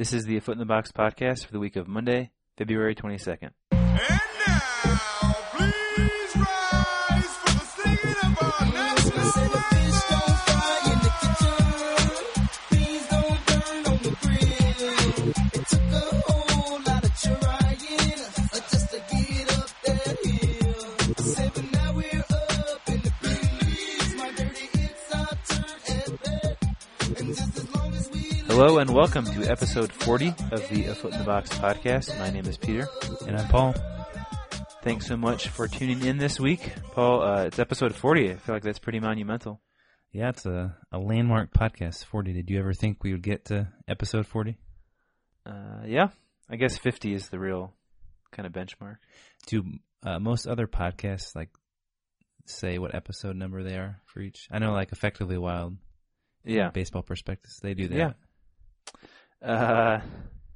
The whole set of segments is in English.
This is the Foot in the Box podcast for the week of Monday, February 22nd. And Hello and welcome to episode 40 of the A Foot in the Box podcast. My name is Peter. And I'm Paul. Thanks so much for tuning in this week. Paul, uh, it's episode 40. I feel like that's pretty monumental. Yeah, it's a, a landmark podcast, 40. Did you ever think we would get to episode 40? Uh, yeah, I guess 50 is the real kind of benchmark. Do uh, most other podcasts like say what episode number they are for each? I know, like Effectively Wild, Yeah. Baseball Prospectus, they do that. Yeah. Uh,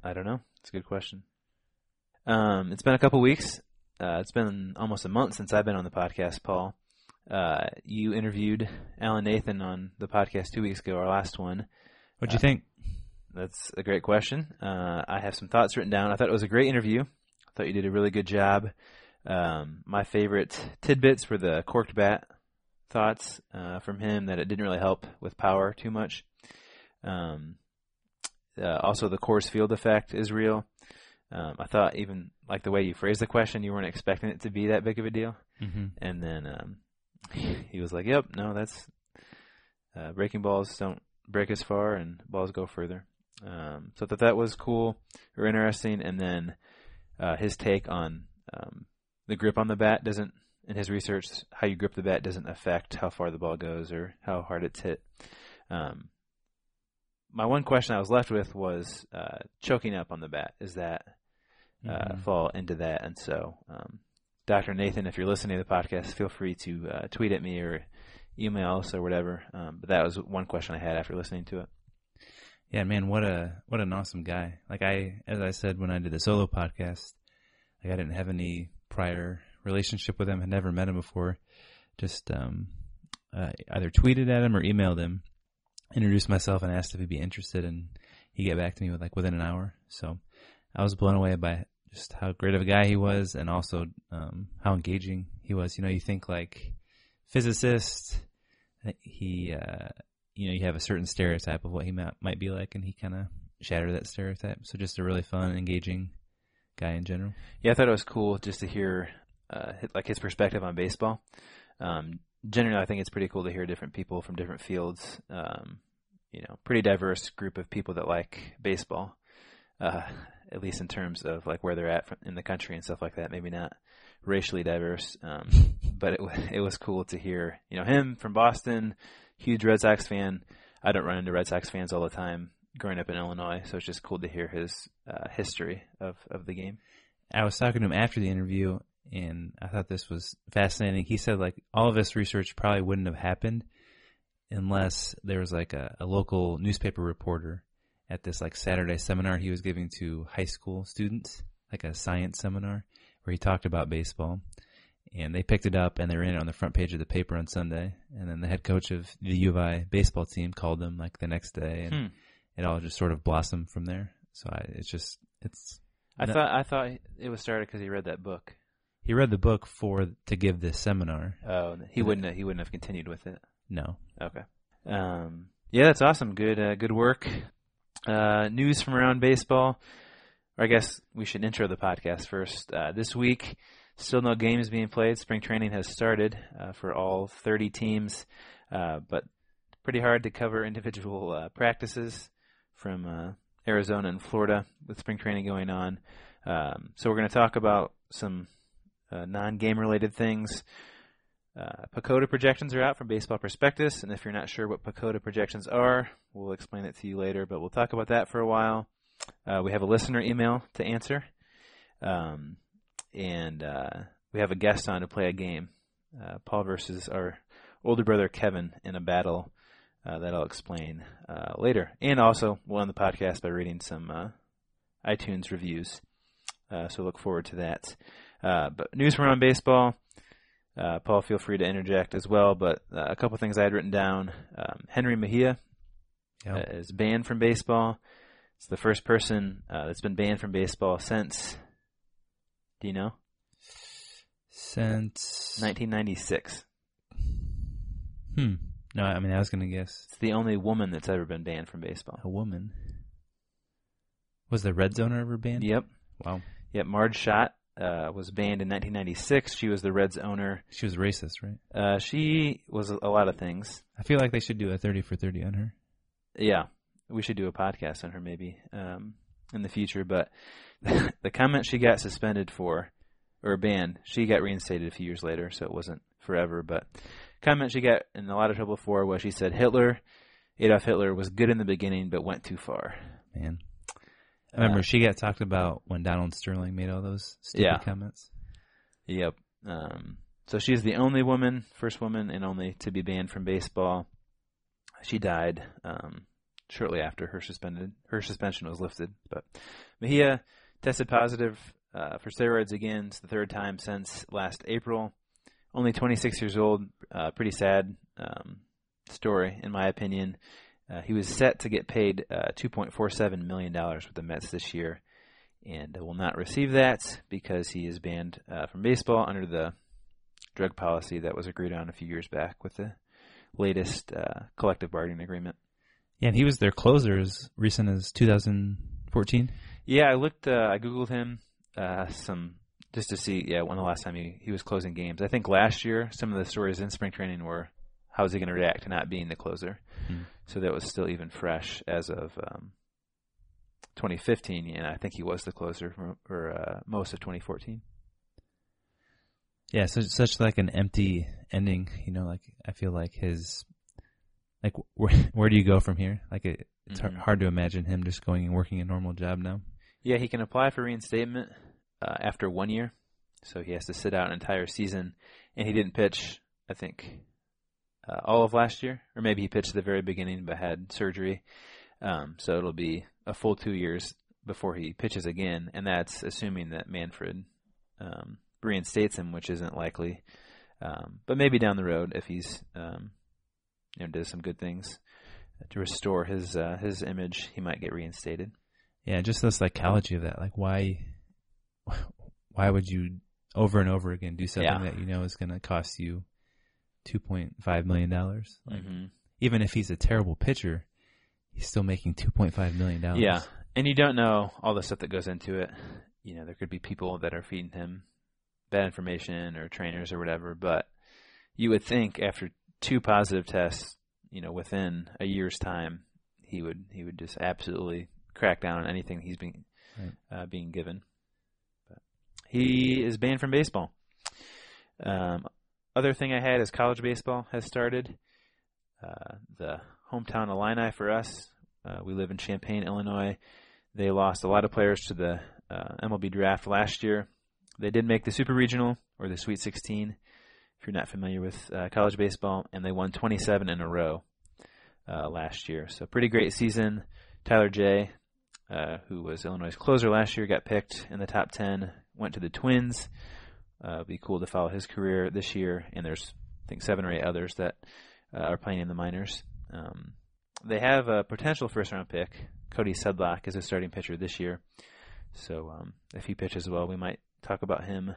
I don't know. It's a good question. Um, it's been a couple weeks. Uh, it's been almost a month since I've been on the podcast, Paul. Uh, you interviewed Alan Nathan on the podcast two weeks ago, our last one. What'd you Uh, think? That's a great question. Uh, I have some thoughts written down. I thought it was a great interview. I thought you did a really good job. Um, my favorite tidbits were the corked bat thoughts uh, from him that it didn't really help with power too much. Um, uh, also, the Coors Field effect is real. Um, I thought even like the way you phrased the question, you weren't expecting it to be that big of a deal. Mm-hmm. And then um, he was like, "Yep, no, that's uh, breaking balls don't break as far, and balls go further." Um, so I thought that was cool or interesting. And then uh, his take on um, the grip on the bat doesn't, in his research, how you grip the bat doesn't affect how far the ball goes or how hard it's hit. Um, my one question I was left with was uh, choking up on the bat. Is that uh, Mhm. fall into that? And so, um, Dr. Nathan, if you're listening to the podcast, feel free to uh, tweet at me or email us or whatever. Um, but that was one question I had after listening to it. Yeah, man, what a what an awesome guy. Like I, as I said when I did the solo podcast, like I didn't have any prior relationship with him. Had never met him before. Just um, uh, either tweeted at him or emailed him, introduced myself and asked if he'd be interested, and he get back to me with like within an hour. So I was blown away by just how great of a guy he was, and also um, how engaging he was. You know, you think like physicist, he uh, you know, you have a certain stereotype of what he might, might be like, and he kind of shattered that stereotype. So just a really fun, engaging guy in general. Yeah, I thought it was cool just to hear uh, like his perspective on baseball. Um, generally, I think it's pretty cool to hear different people from different fields. Um, you know, pretty diverse group of people that like baseball, uh, at least in terms of like where they're at in the country and stuff like that. Maybe not racially diverse, um, but it it was cool to hear. You know, him from Boston, huge Red Sox fan. I don't run into Red Sox fans all the time growing up in Illinois, so it's just cool to hear his uh, history of of the game. I was talking to him after the interview, and I thought this was fascinating. He said like all of this research probably wouldn't have happened unless there was like a, a local newspaper reporter at this like Saturday seminar he was giving to high school students, like a science seminar where he talked about baseball. And they picked it up and they ran it on the front page of the paper on Sunday. And then the head coach of the U of I baseball team called them like the next day and Hmm. it all just sort of blossomed from there. So I, it's just, it's, I No- thought I thought it was started because he read that book. he read the book for, to give this seminar. Oh, he wouldn't have, he wouldn't have continued with it. No. Okay. Um, yeah, that's awesome. Good uh, good work. Uh, news from around baseball. Or I guess we should intro the podcast first. Uh, this week, still no games being played. Spring training has started uh, for all 30 teams, uh, but pretty hard to cover individual uh, practices from Arizona and Florida with spring training going on. Um, so we're going to talk about some non-game related things. Uh, PECOTA projections are out from Baseball Prospectus, and if you're not sure what PECOTA projections are, we'll explain it to you later, but we'll talk about that for a while. Uh, we have a listener email to answer, um, and uh, we have a guest on to play a game. Uh, Paul versus our older brother Kevin in a battle uh, that I'll explain later. And also, we'll end the podcast by reading some iTunes reviews. So look forward to that. But news from around baseball. Uh, Paul, feel free to interject as well. But uh, a couple things I had written down. Um, Jenrry Mejia Yeah. uh, is banned from baseball. It's the first person uh, that's been banned from baseball since. Do you know? Since 1996. hmm. No, I mean I was gonna guess It's the only woman that's ever been banned from baseball. a woman. Was the red zone ever banned? Yep. Wow. Yep. Marge Schott uh, was banned in 1996. She was the Reds owner. She was racist, right? Uh, she was a, lot of things. I feel like they should do a thirty for thirty on her. Yeah, we should do a podcast on her maybe um, in the future. But the comment she got suspended for or banned, she got reinstated a few years later, so it wasn't forever. But comment she got in a lot of trouble for was she said Hitler, Adolf Hitler, was good in the beginning but went too far. Man. I remember Uh, she got talked about when Donald Sterling made all those stupid Yeah. comments. Yep. Um, so she's the only woman, first woman, and only to be banned from baseball. She died um, shortly after her suspended her suspension was lifted. But Mejia tested positive uh, for steroids again. It's the third time since last April. Only 26 years old. Uh, pretty sad um, story, in my opinion. Uh, he was set to get paid uh, 2.47 million dollars with the Mets this year, and will not receive that because he is banned uh, from baseball under the drug policy that was agreed on a few years back with the latest uh, collective bargaining agreement. Yeah, and he was their closer as recent as 2014. Yeah, I looked. Uh, I googled him uh, some just to see. Yeah, when the last time he, he was closing games. I think last year some of the stories in spring training were how's he going to react to not being the closer. Hmm. So that was still even fresh as of um, 2015, and I think he was the closer for, for uh, most of 2014. Yeah, so such like an empty ending. You know, like I feel like his, like where where do you go from here? Like it, it's Mhm. hard to imagine him just going and working a normal job now. Yeah, he can apply for reinstatement uh, after one year, so he has to sit out an entire season. And he didn't pitch, I think, uh, all of last year, or maybe he pitched at the very beginning but had surgery. Um, so it'll be a full two years before he pitches again, and that's assuming that Manfred um, reinstates him, which isn't likely. Um, but maybe down the road, if he's um, you know does some good things to restore his uh, his image, he might get reinstated. Yeah, just the psychology of that. Like why, why would you over and over again do something Yeah. that you know is going to cost you two point five million dollars? Like Mhm. even if he's a terrible pitcher, he's still making two point five million dollars. Yeah, and you don't know all the stuff that goes into it. You know, there could be people that are feeding him bad information or trainers or whatever, but you would think after two positive tests, you know, within a year's time, he would he would just absolutely crack down on anything he's being Right. uh, being given. But he is banned from baseball. Um, other thing I had is college baseball has started. Uh, the hometown Illini for us. Uh, we live in Champaign, Illinois. They lost a lot of players to the uh, MLB draft last year. They did make the Super Regional or the Sweet 16, if you're not familiar with uh, college baseball, and they won 27 in a row uh, last year. So pretty great season. Tyler Jay, uh, who was Illinois' closer last year, got picked in the top 10. Went to the Twins. Uh, be cool to follow his career this year. And there's, I think, seven or eight others that uh, are playing in the minors. Um, they have a potential first round pick. Cody Sedlock is a starting pitcher this year. So um, if he pitches well, we might talk about him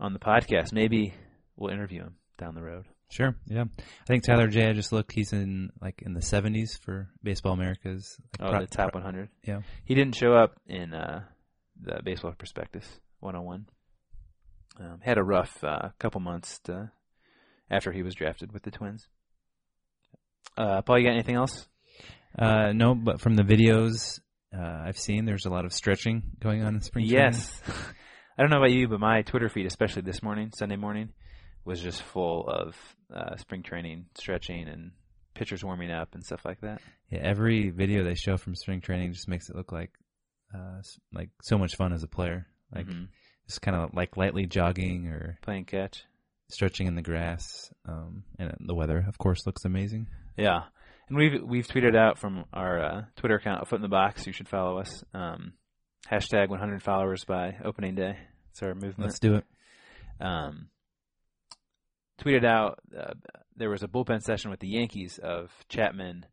on the podcast. Maybe we'll interview him down the road. Sure. Yeah. I think Tyler Jay. I just looked. He's in like in the seventies for Baseball Americas. Like, Oh, pro- the top 100. Yeah. He didn't show up in uh, the Baseball Prospectus 101. Um, had a rough uh, couple months to, after he was drafted with the Twins. Uh, Paul, you got anything else? Uh, no, but from the videos uh, I've seen, there's a lot of stretching going on in spring. training. Yes. I don't know about you, but my Twitter feed, especially this morning, Sunday morning, was just full of uh, spring training, stretching, and pitchers warming up and stuff like that. Yeah. Every video they show from spring training just makes it look like uh, like so much fun as a player. Like Mhm. Just kind of like lightly jogging or playing catch. stretching in the grass. Um, and the weather, of course, looks amazing. Yeah, and we've we've tweeted out from our uh, Twitter account, A Foot in the Box. You should follow us. Um, hashtag 100 followers by opening day. It's our movement. Let's do it. um, tweeted out uh, there was a bullpen session with the Yankees of Chapman,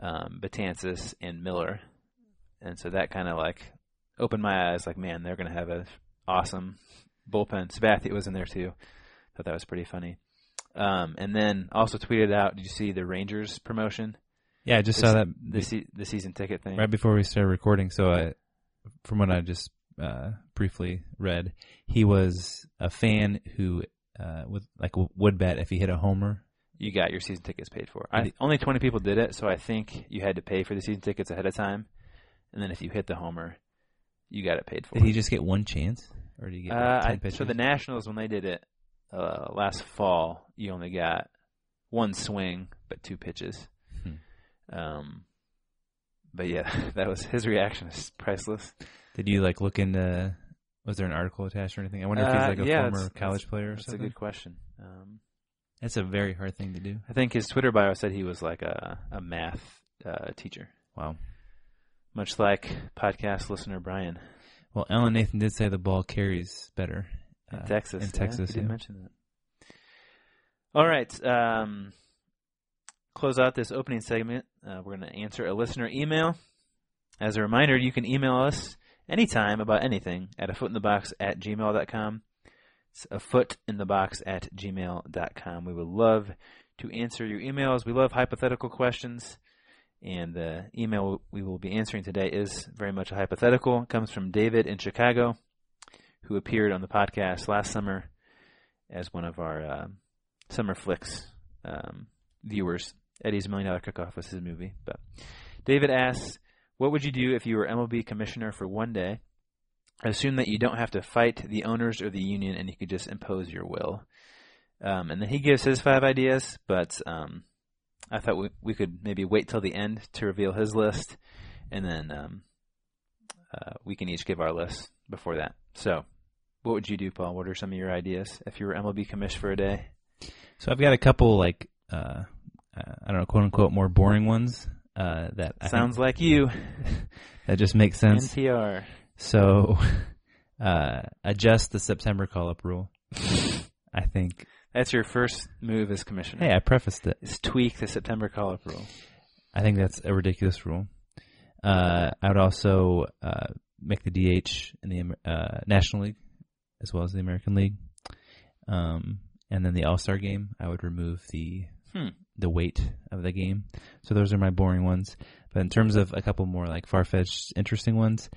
um, Betances, and Miller, and so that kind of like opened my eyes. Like, man, they're gonna have a awesome bullpen. Sabathia was in there too. Thought that was pretty funny. Um, and then also tweeted out. Did you see the Rangers promotion? Yeah, I just This- saw that The se- the season ticket thing. right before we started recording. So, I, from what I just uh, briefly read, he was a fan who uh, would like would bet if he hit a homer. you got your season tickets paid for. I, only 20 people did it, so I think you had to pay for the season tickets ahead of time. And then if you hit the homer, you got it paid for. Did he just get one chance, or did he get like, uh, 10 I, so the Nationals, when they did it uh, last fall, you only got one swing, but two pitches. Hmm. Um, but yeah, that was his reaction is priceless. Did you like look into? Was there an article attached or anything? I wonder if he's Uh, like a yeah, former college player or something. That's a good question. Um, That's a very hard thing to do. I think his Twitter bio said he was like a, a math uh, teacher, Wow. much like podcast listener Brian. Well, Alan Nathan did say the ball carries better In uh, Texas. In yeah, Texas, he did mention that. All right. Um, close out this opening segment. Uh, we're going to answer a listener email. As a reminder, you can email us anytime about anything at a foot in the box at gmail.com. It's a foot in the box at gmail.com. We would love to answer your emails. We love hypothetical questions. And the email we will be answering today is very much a hypothetical. It comes from David in Chicago who appeared on the podcast last summer as one of our uh, summer flicks um, viewers. Eddie's Million Dollar Cook-Off was his movie. But David asks, "What would you do if you were MLB commissioner for one day? Assume that you don't have to fight the owners or the union, and you could just impose your will." Um, and then he gives his five ideas, but um, I thought we, we could maybe wait till the end to reveal his list, and then um, uh, we can each give our list before that. So, what would you do, Paul? What are some of your ideas if you were MLB commish for a day? So I've got a couple like uh, uh, I don't know, quote unquote, more boring ones uh, that Sounds like you. that just makes sense. NPR. So uh, adjust the September call up rule. I think. That's your first move as commissioner. Hey, I prefaced it. is tweak the September call-up rule. I think that's a ridiculous rule. Uh, I would also uh, make the DH in the uh, National League as well as the American League, um, and then the All Star game. I would remove the Hmm. the weight of the game. So those are my boring ones. But in terms of a couple more like far fetched, interesting ones,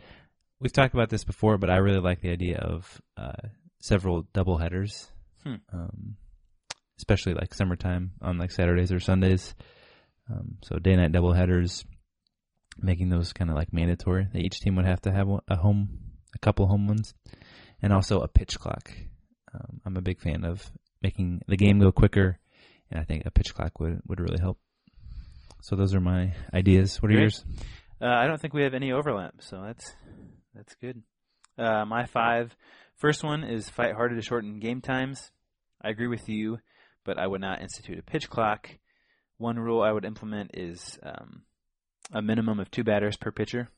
we've talked about this before. But I really like the idea of uh, several double headers, Hmm. um, especially like summertime on like Saturdays or Sundays. Um, so day night double headers, making those kind of like mandatory. That each team would have to have a home, a couple home ones, and also a pitch clock. Um, I'm a big fan of making the game go quicker, and I think a pitch clock would would really help. So those are my ideas. What are Great. yours? Uh, I don't think we have any overlap, so that's that's good. Uh, my five. First one is fight harder to shorten game times. I agree with you, but I would not institute a pitch clock. One rule I would implement is um, a minimum of two batters per pitcher.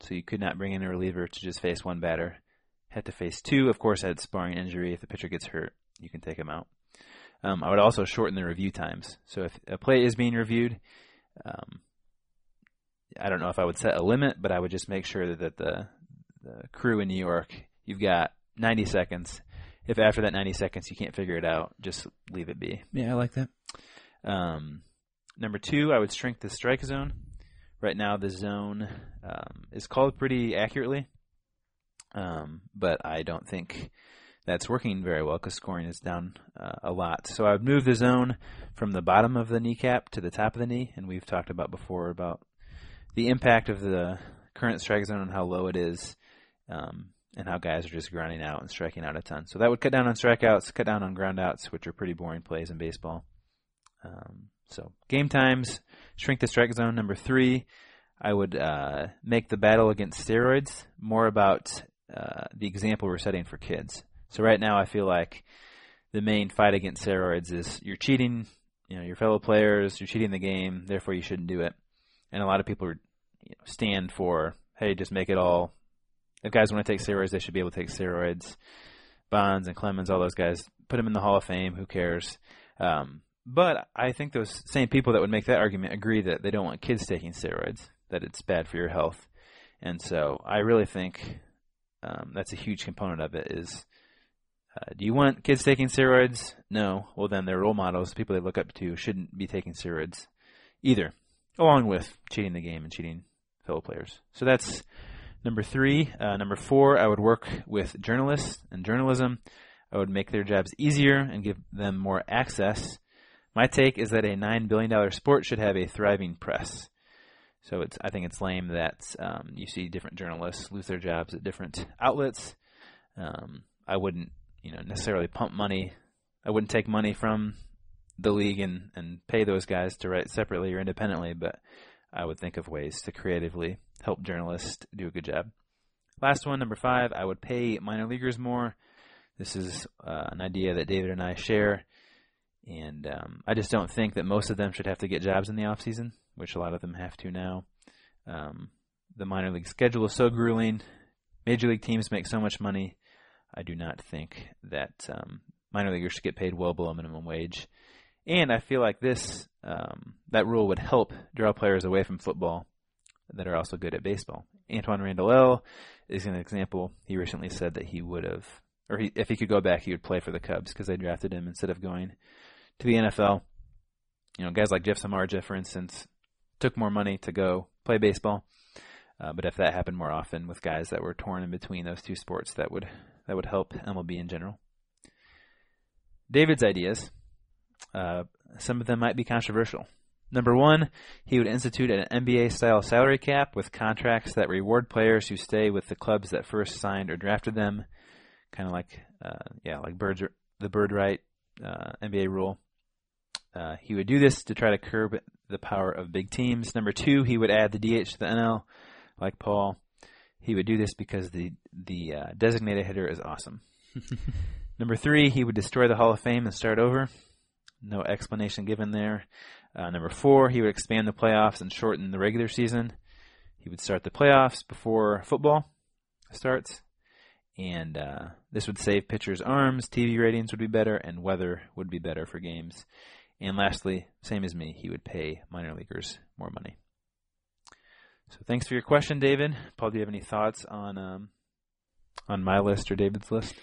So you could not bring in a reliever to just face one batter. Had to face two. Of course, that's sparring injury. If the pitcher gets hurt, you can take him out. Um, I would also shorten the review times. So if a play is being reviewed, um, I don't know if I would set a limit, but I would just make sure that the the crew in New York, you've got 90 seconds. If after that 90 seconds you can't figure it out, just leave it be. Yeah, I like that. Um, number two, I would shrink the strike zone. Right now, the zone um, is called pretty accurately, um, but I don't think that's working very well because scoring is down uh, a lot. So I would move the zone from the bottom of the kneecap to the top of the knee, and we've talked about before about the impact of the current strike zone and how low it is, um, and how guys are just grinding out and striking out a ton. So that would cut down on strikeouts, cut down on groundouts, which are pretty boring plays in baseball. Um, so game times, shrink the strike zone. Number three, I would uh, make the battle against steroids more about uh, the example we're setting for kids. So right now, I feel like the main fight against steroids is you're cheating, you know, your fellow players, you're cheating the game, therefore you shouldn't do it. And a lot of people are, you know, stand for, hey, just make it all. If guys want to take steroids, they should be able to take steroids. Bonds and Clemens, all those guys, put them in the Hall of Fame. Who cares? Um, but I think those same people that would make that argument agree that they don't want kids taking steroids, that it's bad for your health. And so I really think um, that's a huge component of it. Is uh, do you want kids taking steroids? No. Well, then their role models, people they look up to, shouldn't be taking steroids either, along with cheating the game and cheating fellow players. So that's number three. Uh, number four, I would work with journalists and journalism. I would make their jobs easier and give them more access. My take is that a nine billion dollar sport should have a thriving press. So it's I think it's lame that um, you see different journalists lose their jobs at different outlets. Um, I wouldn't you know necessarily pump money. I wouldn't take money from the league and, and pay those guys to write separately or independently, but I would think of ways to creatively help journalists do a good job. Last one, number five, I would pay minor leaguers more. This is uh, an idea that David and I share, and um, I just don't think that most of them should have to get jobs in the off season, which a lot of them have to now. Um, the minor league schedule is so grueling. Major league teams make so much money. I do not think that um, minor leaguers should get paid well below minimum wage. And I feel like this um, that rule would help draw players away from football that are also good at baseball. Antwaan Randle El is an example. He recently said that he would have, or he, if he could go back, he would play for the Cubs because they drafted him instead of going to the NFL. You know, guys like Jeff Samardzija, for instance, took more money to go play baseball. Uh, but if that happened more often with guys that were torn in between those two sports, that would that would help MLB in general. David's ideas, uh, some of them might be controversial. Number one, he would institute an NBA style salary cap with contracts that reward players who stay with the clubs that first signed or drafted them, kind of like uh, yeah, like birds the bird right uh, NBA rule. Uh, he would do this to try to curb the power of big teams. Number two, he would add the DH to the NL, like Paul. He would do this because the the uh, designated hitter is awesome. Number three, he would destroy the Hall of Fame and start over. No explanation given there. Uh, number four, he would expand the playoffs and shorten the regular season. He would start the playoffs before football starts, and uh, this would save pitchers' arms. TV ratings would be better, and weather would be better for games. And lastly, same as me, he would pay minor leaguers more money. So thanks for your question, David. Paul, do you have any thoughts on um, on my list or David's list?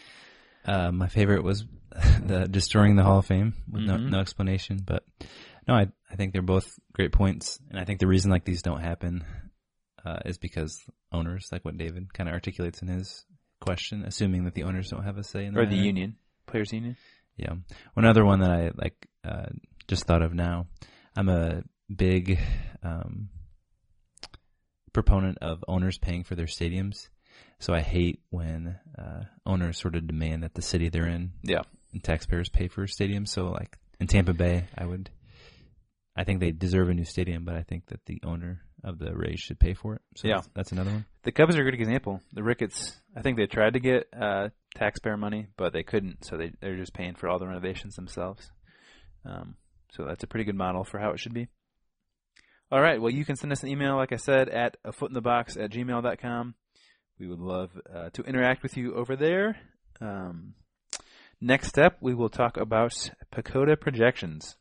Uh, my favorite was the destroying the Hall of Fame with no, Mhm. no explanation. But no, I I think they're both great points, and I think the reason like these don't happen uh, is because owners, like what David kind of articulates in his question, assuming that the owners don't have a say in Or the union, players' union? Yeah. One other one that I like uh, just thought of now. I'm a big um, proponent of owners paying for their stadiums. So I hate when uh, owners sort of demand that the city they're in Yeah. and taxpayers pay for stadiums. So like in Tampa Bay, I would, I think they deserve a new stadium, but I think that the owner of the Rays should pay for it. So Yeah. that's, that's another one. The Cubs are a good example. The Ricketts, I think they tried to get uh, taxpayer money, but they couldn't, so they they're just paying for all the renovations themselves. Um, so that's a pretty good model for how it should be. All right. Well, you can send us an email, like I said, at a foot in the box at gmail.com. We would love uh, to interact with you over there. Um, next up, we will talk about PECOTA projections.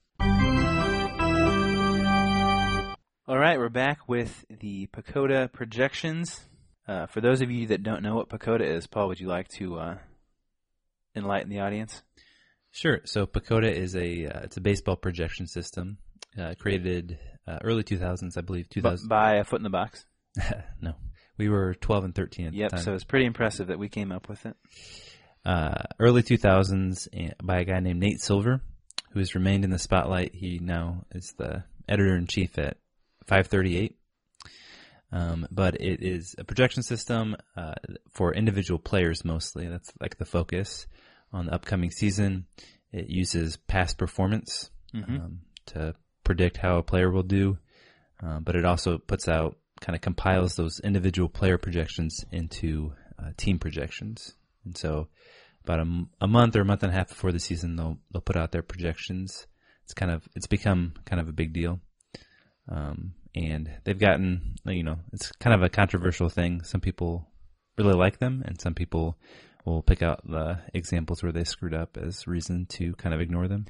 All right, we're back with the PECOTA projections. Uh, for those of you that don't know what PECOTA is, Paul, would you like to uh, enlighten the audience? Sure. So PECOTA is a uh, it's a baseball projection system uh, created uh, early 2000s, I believe. 2000. by a foot in the box. no, we were 12 and 13 at Yep. the time. So it's pretty impressive that we came up with it. uh, early 2000s by a guy named Nate Silver, who has remained in the spotlight. He now is the editor in chief at 538. Um, but it is a projection system uh, for individual players mostly. That's like the focus on the upcoming season. It uses past performance Mhm. um, to predict how a player will do, uh, but it also puts out kind of compiles those individual player projections into uh, team projections. And so, about a month or a month and a half before the season, they'll they'll put out their projections. It's kind of it's become kind of a big deal, um, and they've gotten you know it's kind of a controversial thing. Some people really like them, and some people will pick out the examples where they screwed up as reason to kind of ignore them.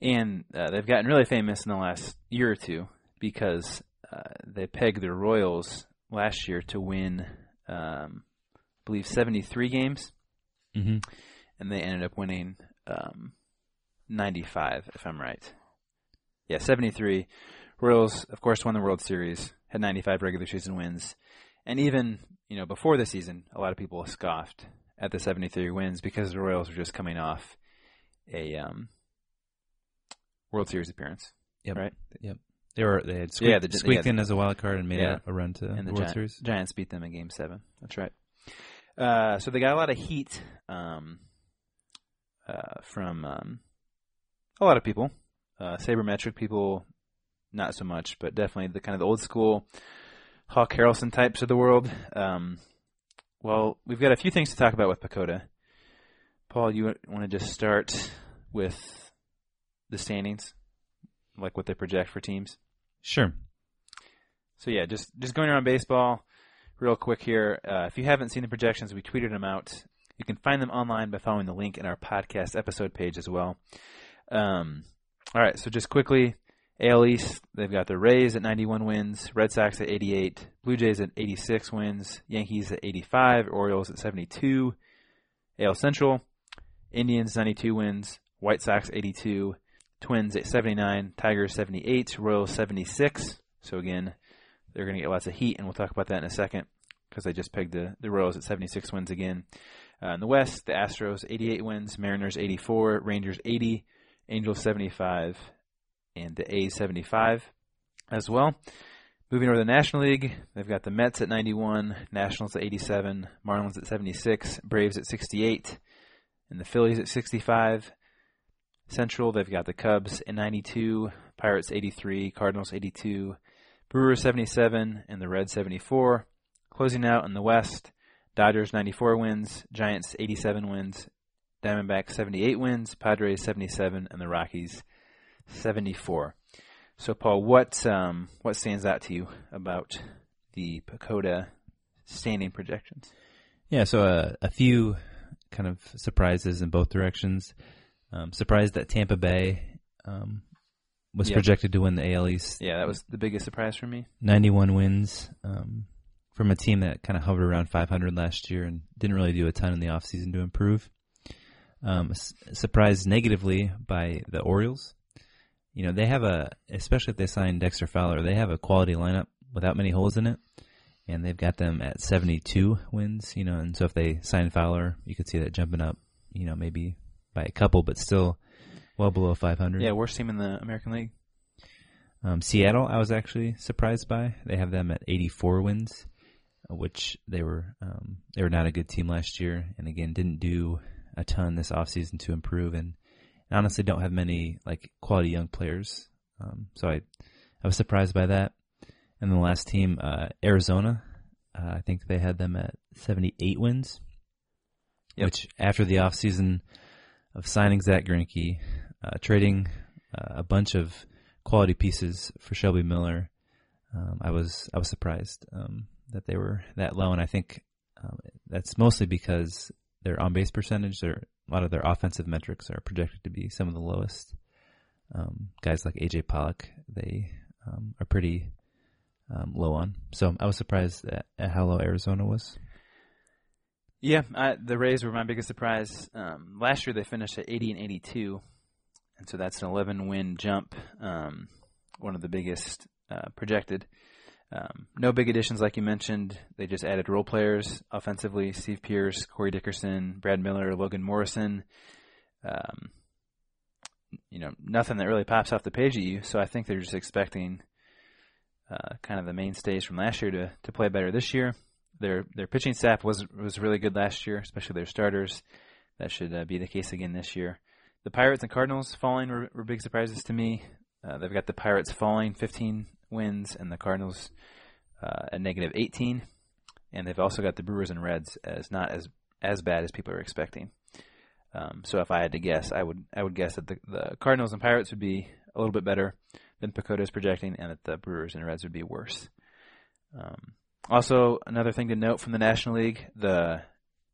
And uh, they've gotten really famous in the last year or two because they pegged their Royals last year to win, um, I believe, 73 games, hmm and they ended up winning um, 95, if I'm right. Yeah, 73. Royals, of course, won the World Series, had 95 regular season wins, and even you know before the season, a lot of people scoffed at the 73 wins because the Royals were just coming off a um, World Series appearance. Yep. Right. Yep. They were they had squeaked, Yeah, the- squeaked in as a wild card and made Yeah. a, a run to and the the World Gi- Series. Giants beat them in Game Seven. That's right. Uh, so they got a lot of heat um, uh, from um, a lot of people. Uh, sabermetric people, not so much, but definitely the kind of the old school Hawk Harrelson types of the world. Um, well, we've got a few things to talk about with PECOTA. Paul, you want to just start with the standings, like what they project for teams? Sure. So yeah, just just going around baseball, real quick here. Uh, if you haven't seen the projections, we tweeted them out. You can find them online by following the link in our podcast episode page as well. Um, all right, so just quickly, AL East, they've got the Rays at 91 wins, Red Sox at 88, Blue Jays at 86 wins, Yankees at 85, Orioles at 72, AL Central, Indians 92 wins, White Sox 82, Twins at 79, Tigers 78, Royals 76. So again, they're going to get lots of heat, and we'll talk about that in a second because I just pegged the, the Royals at 76 wins again. Uh, in the West, the Astros 88 wins, Mariners 84, Rangers 80, Angels 75, and the A's 75 as well. Moving over to the National League, they've got the Mets at 91, Nationals at 87, Marlins at 76, Braves at 68, and the Phillies at 65. Central, they've got the Cubs in 92, Pirates 83, Cardinals 82, Brewers 77, and the Reds 74. Closing out in the West, Dodgers 94 wins, Giants 87 wins, Diamondbacks 78 wins, Padres 77, and the Rockies 74. So, Paul, what um, what stands out to you about the PECOTA standing projections? Yeah, so uh, a few kind of surprises in both directions. Um, surprised that Tampa Bay um, was Yep. projected to win the AL East. Yeah, that was the biggest surprise for me. 91 wins um, from a team that kind of hovered around 500 last year and didn't really do a ton in the offseason to improve. Um, surprised negatively by the Orioles. You know, they have a, especially if they sign Dexter Fowler, they have a quality lineup without many holes in it. And they've got them at 72 wins, you know, and so if they sign Fowler, you could see that jumping up, you know, maybe by a couple, but still well below 500. Yeah, worst team in the American League. Um, Seattle, I was actually surprised by. They have them at 84 wins, uh, which they were um, they were not a good team last year, and again didn't do a ton this offseason to improve, and honestly don't have many like quality young players. Um, so I I was surprised by that. And the last team, uh, Arizona, uh, I think they had them at 78 wins, Yep. which after the offseason of signing Zack Greinke, uh, trading uh, a bunch of quality pieces for Shelby Miller, um, I was I was surprised um, that they were that low, and I think um, that's mostly because their on base percentage, their a lot of their offensive metrics are projected to be some of the lowest. Um, guys like AJ Pollock, they um, are pretty um, low on. So I was surprised at, at how low Arizona was. Yeah, I, the Rays were my biggest surprise. Um, last year they finished at 80 and 82, and so that's an 11 win jump. Um, one of the biggest uh, projected. Um, no big additions like you mentioned. They just added role players offensively: Steve Pearce, Corey Dickerson, Brad Miller, Logan Morrison. Um, you know, nothing that really pops off the page at you. So I think they're just expecting uh, kind of the mainstays from last year to, to play better this year. Their their pitching staff was was really good last year, especially their starters. That should uh, be the case again this year. The Pirates and Cardinals falling were, were big surprises to me. Uh, they've got the Pirates falling 15 wins and the Cardinals uh, at negative 18, and they've also got the Brewers and Reds as not as as bad as people are expecting. Um, so if I had to guess, I would I would guess that the, the Cardinals and Pirates would be a little bit better than PECOTA is projecting, and that the Brewers and Reds would be worse. Um, also, another thing to note from the National League, the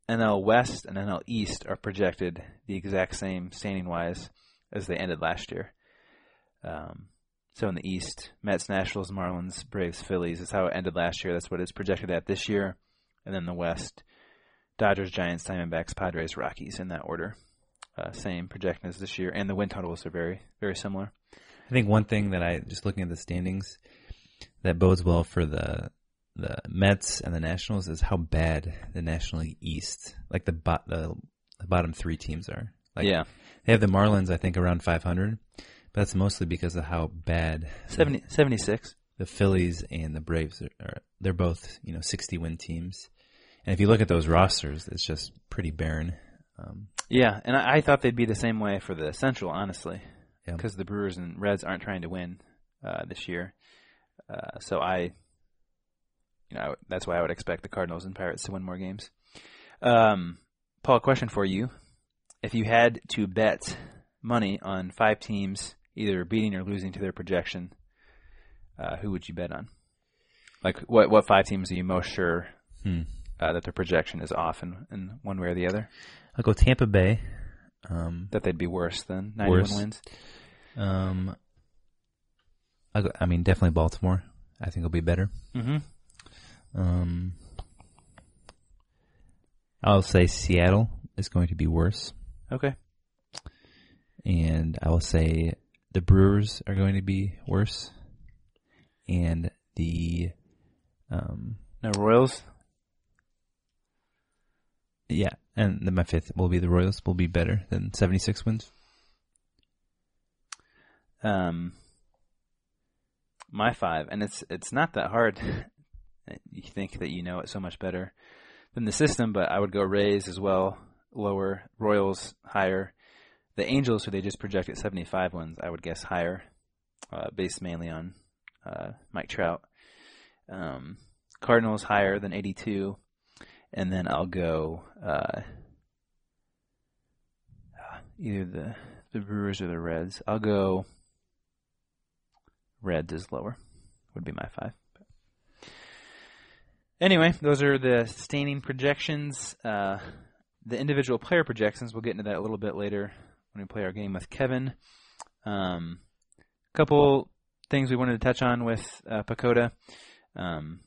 NL West and NL East are projected the exact same standing wise as they ended last year. Um, So in the East, Mets, Nationals, Marlins, Braves, Phillies is how it ended last year. That's what it's projected at this year. And then the West, Dodgers, Giants, Diamondbacks, Padres, Rockies in that order. Uh, same projection as this year, and the win totals are very, very similar. I think one thing that I just looking at the standings that bodes well for the the Mets and the Nationals is how bad the National League East, like the bot the, the bottom three teams are. Like yeah, they have the Marlins, I think, around 500, but that's mostly because of how bad the- 76. the Phillies and the Braves are, are. They're both you know 60 win teams, and if you look at those rosters, it's just pretty barren. Um, Yeah, and I, I thought they'd be the same way for the Central, honestly, Yeah. because the Brewers and Reds aren't trying to win uh, this year. Uh, so I, you know, that's why I would expect the Cardinals and Pirates to win more games. Um, Paul, a question for you: If you had to bet money on five teams either beating or losing to their projection, uh, who would you bet on? Like, what what five teams are you most sure hmm. uh, that their projection is off in, in one way or the other? I'll go Tampa Bay. Um, That they'd be worse than 91 Worse. wins. um, I'll go, I mean, definitely Baltimore. I think it'll be better. Mm-hmm. Um, I'll say Seattle is going to be worse, Okay. and I will say the Brewers are going to be worse, and the um, No Royals. yeah, and then my fifth will be the Royals will be better than seventy six wins. Um, my five, and it's it's not that hard. you think that you know it so much better than the system, but I would go Rays as well, lower. Royals higher. The Angels, who they just project at 75 wins, I would guess higher, uh, based mainly on uh, Mike Trout. Um, Cardinals higher than 82, and then I'll go uh, either the the Brewers or the Reds. I'll go Reds is lower. Would be my five. Anyway, those are the staining projections. Uh, the individual player projections. We'll get into that a little bit later when we play our game with Kevin. Um, couple things we wanted to touch on with uh. Um,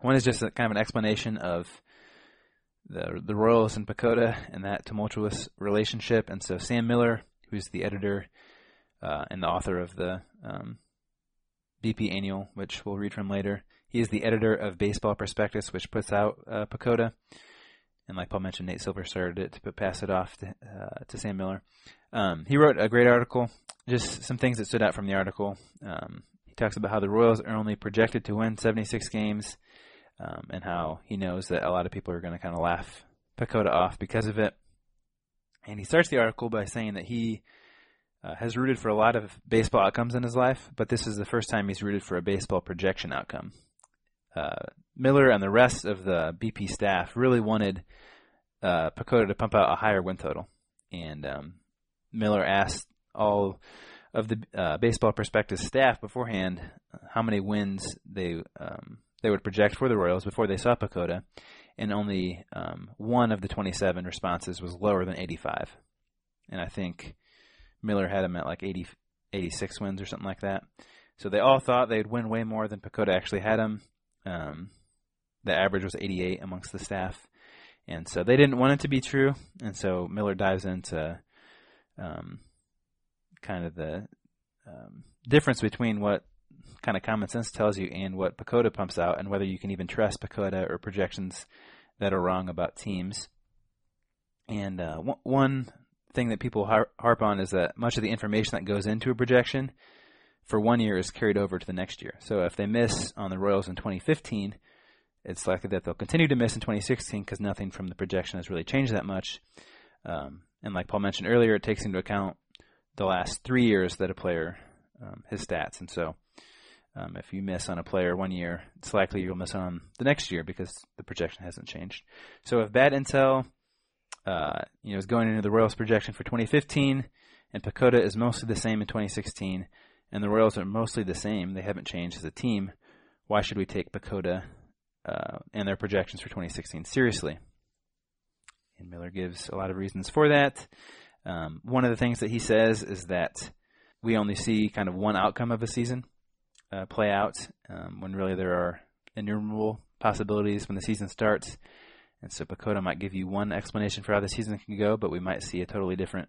one is just a, kind of an explanation of the the Royals and PECOTA and that tumultuous relationship. And so Sam Miller, who's the editor uh, and the author of the um, BP Annual, which we'll read from later, he is the editor of Baseball Prospectus, which puts out uh, PECOTA. And like Paul mentioned, Nate Silver started it to pass it off to, uh, to Sam Miller. Um, he wrote a great article. Just some things that stood out from the article. Um, he talks about how the Royals are only projected to win 76 games, um, and how he knows that a lot of people are going to kind of laugh PECOTA off because of it. And he starts the article by saying that he uh, has rooted for a lot of baseball outcomes in his life, but this is the first time he's rooted for a baseball projection outcome. Uh, Miller and the rest of the BP staff really wanted uh, to pump out a higher win total, and um, Miller asked all of the uh, baseball prospectus staff beforehand how many wins they um, they would project for the Royals before they saw PECOTA, and only um, one of the 27 responses was lower than 85, and I think Miller had him at like 80, 86 wins or something like that. So they all thought they'd win way more than PECOTA actually had him. Um, the average was 88 amongst the staff, and so they didn't want it to be true. And so Miller dives into um, kind of the um, difference between what kind of common sense tells you and what PECOTA pumps out, and whether you can even trust PECOTA or projections that are wrong about teams. And uh, one- thing that people har- harp on is that much of the information that goes into a projection for one year is carried over to the next year. So if they miss on the Royals in 2015, it's likely that they'll continue to miss in 2016 because nothing from the projection has really changed that much. Um, and like Paul mentioned earlier, it takes into account the last three years that a player um, his stats, and so um, if you miss on a player one year, it's likely you'll miss on the next year because the projection hasn't changed. So if bad intel, uh, you know, is going into the Royals projection for 2015, and PECOTA is mostly the same in 2016, and the Royals are mostly the same, they haven't changed as a team. Why should we take PECOTA uh, and their projections for 2016 seriously? And Miller gives a lot of reasons for that. Um, one of the things that he says is that we only see kind of one outcome of a season. uh, play out um, when really there are innumerable possibilities when the season starts. And so PECOTA might give you one explanation for how the season can go, but we might see a totally different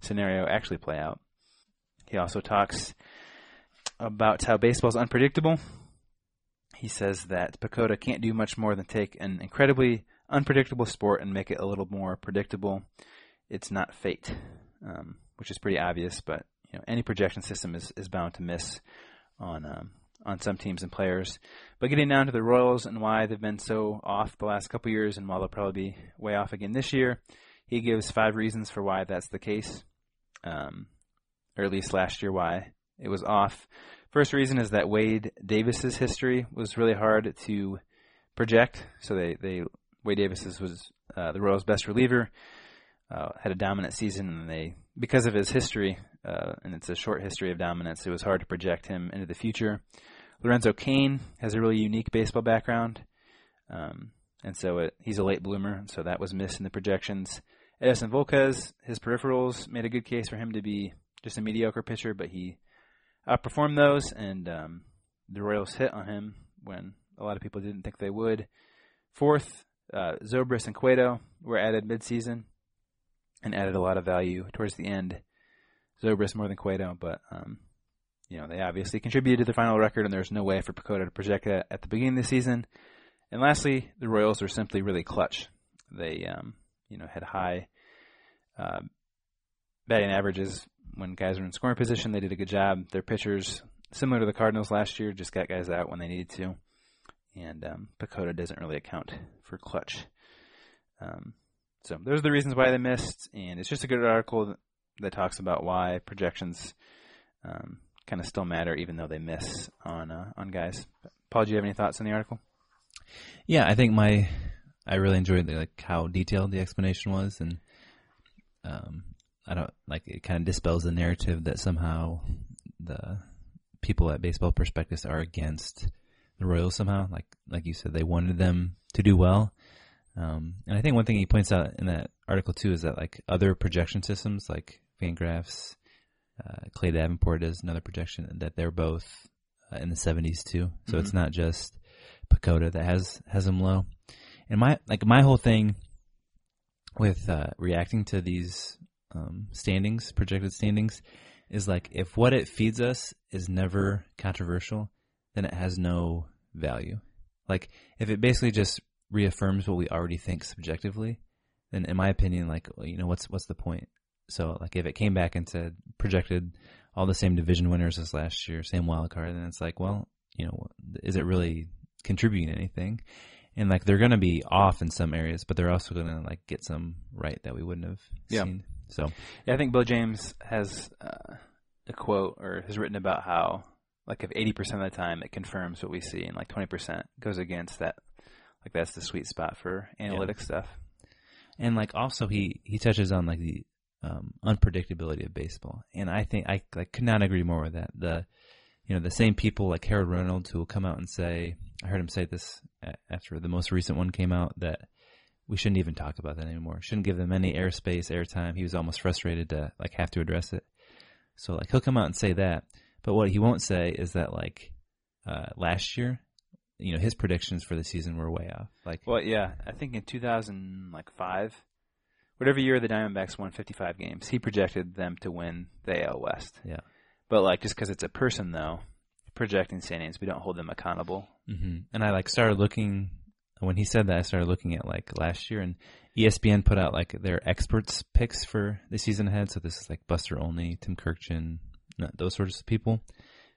scenario actually play out. He also talks about how baseball is unpredictable. He says that PECOTA can't do much more than take an incredibly unpredictable sport and make it a little more predictable. It's not fate, um, which is pretty obvious, but you know any projection system is, is bound to miss on um, on some teams and players. But getting down to the Royals and why they've been so off the last couple years, and while they'll probably be way off again this year, he gives five reasons for why that's the case, um, or at least last year why it was off. First reason is that Wade Davis's history was really hard to project. So they, they Wade Davis was uh, the Royals' best reliever, uh, had a dominant season, and they because of his history, uh, and it's a short history of dominance, it was hard to project him into the future. Lorenzo Cain has a really unique baseball background, um, and so it, he's a late bloomer, so that was missed in the projections. Edinson Volquez, his peripherals made a good case for him to be just a mediocre pitcher, but he outperformed those, and um, the Royals hit on him when a lot of people didn't think they would. Fourth, uh, Zobrist and Cueto were added midseason and added a lot of value towards the end. Zobrist more than Cueto, but um, you know they obviously contributed to the final record, and there's no way for PECOTA to project that at the beginning of the season. And lastly, the Royals were simply really clutch. They um, you know had high uh, batting averages when guys were in scoring position. They did a good job. Their pitchers, similar to the Cardinals last year, just got guys out when they needed to. And um, doesn't really account for clutch. Um, so those are the reasons why they missed, and it's just a good article that, that talks about why projections um, kind of still matter, even though they miss on uh, on guys. Paul, do you have any thoughts on the article? Yeah, I think my I really enjoyed the, like how detailed the explanation was, and um, I don't like it. Kind of dispels the narrative that somehow the people at Baseball Prospectus are against the Royals somehow. Like like you said, they wanted them to do well, um, and I think one thing he points out in that article too is that like other projection systems, like Fangraphs, uh, Clay Davenport does another projection that they're both uh, in the 70s too. So it's not just PECOTA that has has them low. And my like my whole thing with uh, reacting to these um, standings, projected standings, is like if what it feeds us is never controversial, then it has no value. Like if it basically just reaffirms what we already think subjectively, then in my opinion, like you know what's what's the point? So like if it came back and said projected all the same division winners as last year, same wild card, then it's like, well, you know, is it really contributing anything? And like they're gonna be off in some areas, but they're also gonna like get some right that we wouldn't have Yeah. seen. So Yeah, I think Bill James has uh, a quote or has written about how like if eighty percent of the time it confirms what we see, and like twenty percent goes against that. Like that's the sweet spot for analytic stuff. and like also he he touches on like the um, unpredictability of baseball, and I think I like could not agree more with that. The you know the same people like Harold Reynolds who will come out and say I heard him say this after the most recent one came out that we shouldn't even talk about that anymore. Shouldn't give them any airspace, airtime. He was almost frustrated to like have to address it. So like he'll come out and say that, but what he won't say is that like uh, last year, you know, his predictions for the season were way off. Like Well, yeah, I think in two thousand like five, whatever year the Diamondbacks won fifty five games, he projected them to win the AL West. yeah. But like just because it's a person though, projecting standings, we don't hold them accountable. Mm-hmm. And I like started looking when he said that. I started looking at like last year, and ESPN put out like their experts picks for the season ahead. So this is like Buster Olney, Tim Kurkjian, those sorts of people.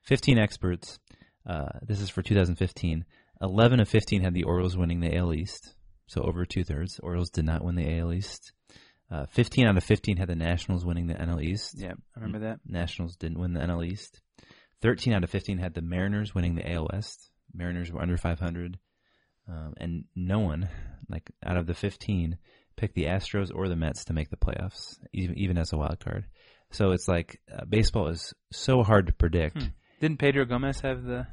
Fifteen experts. Uh, this is for 2015. Eleven of 15 had the Orioles winning the AL East, so over two thirds. Orioles did not win the AL East. Uh, 15 out of 15 had the Nationals winning the NL East. Yeah, I remember that. Nationals didn't win the NL East. 13 out of 15 had the Mariners winning the AL West. Mariners were under 500. Um, and no one, like out of the 15, picked the Astros or the Mets to make the playoffs, even, even as a wild card. So it's like uh, baseball is so hard to predict. Hmm. Didn't Pedro Gomez have the?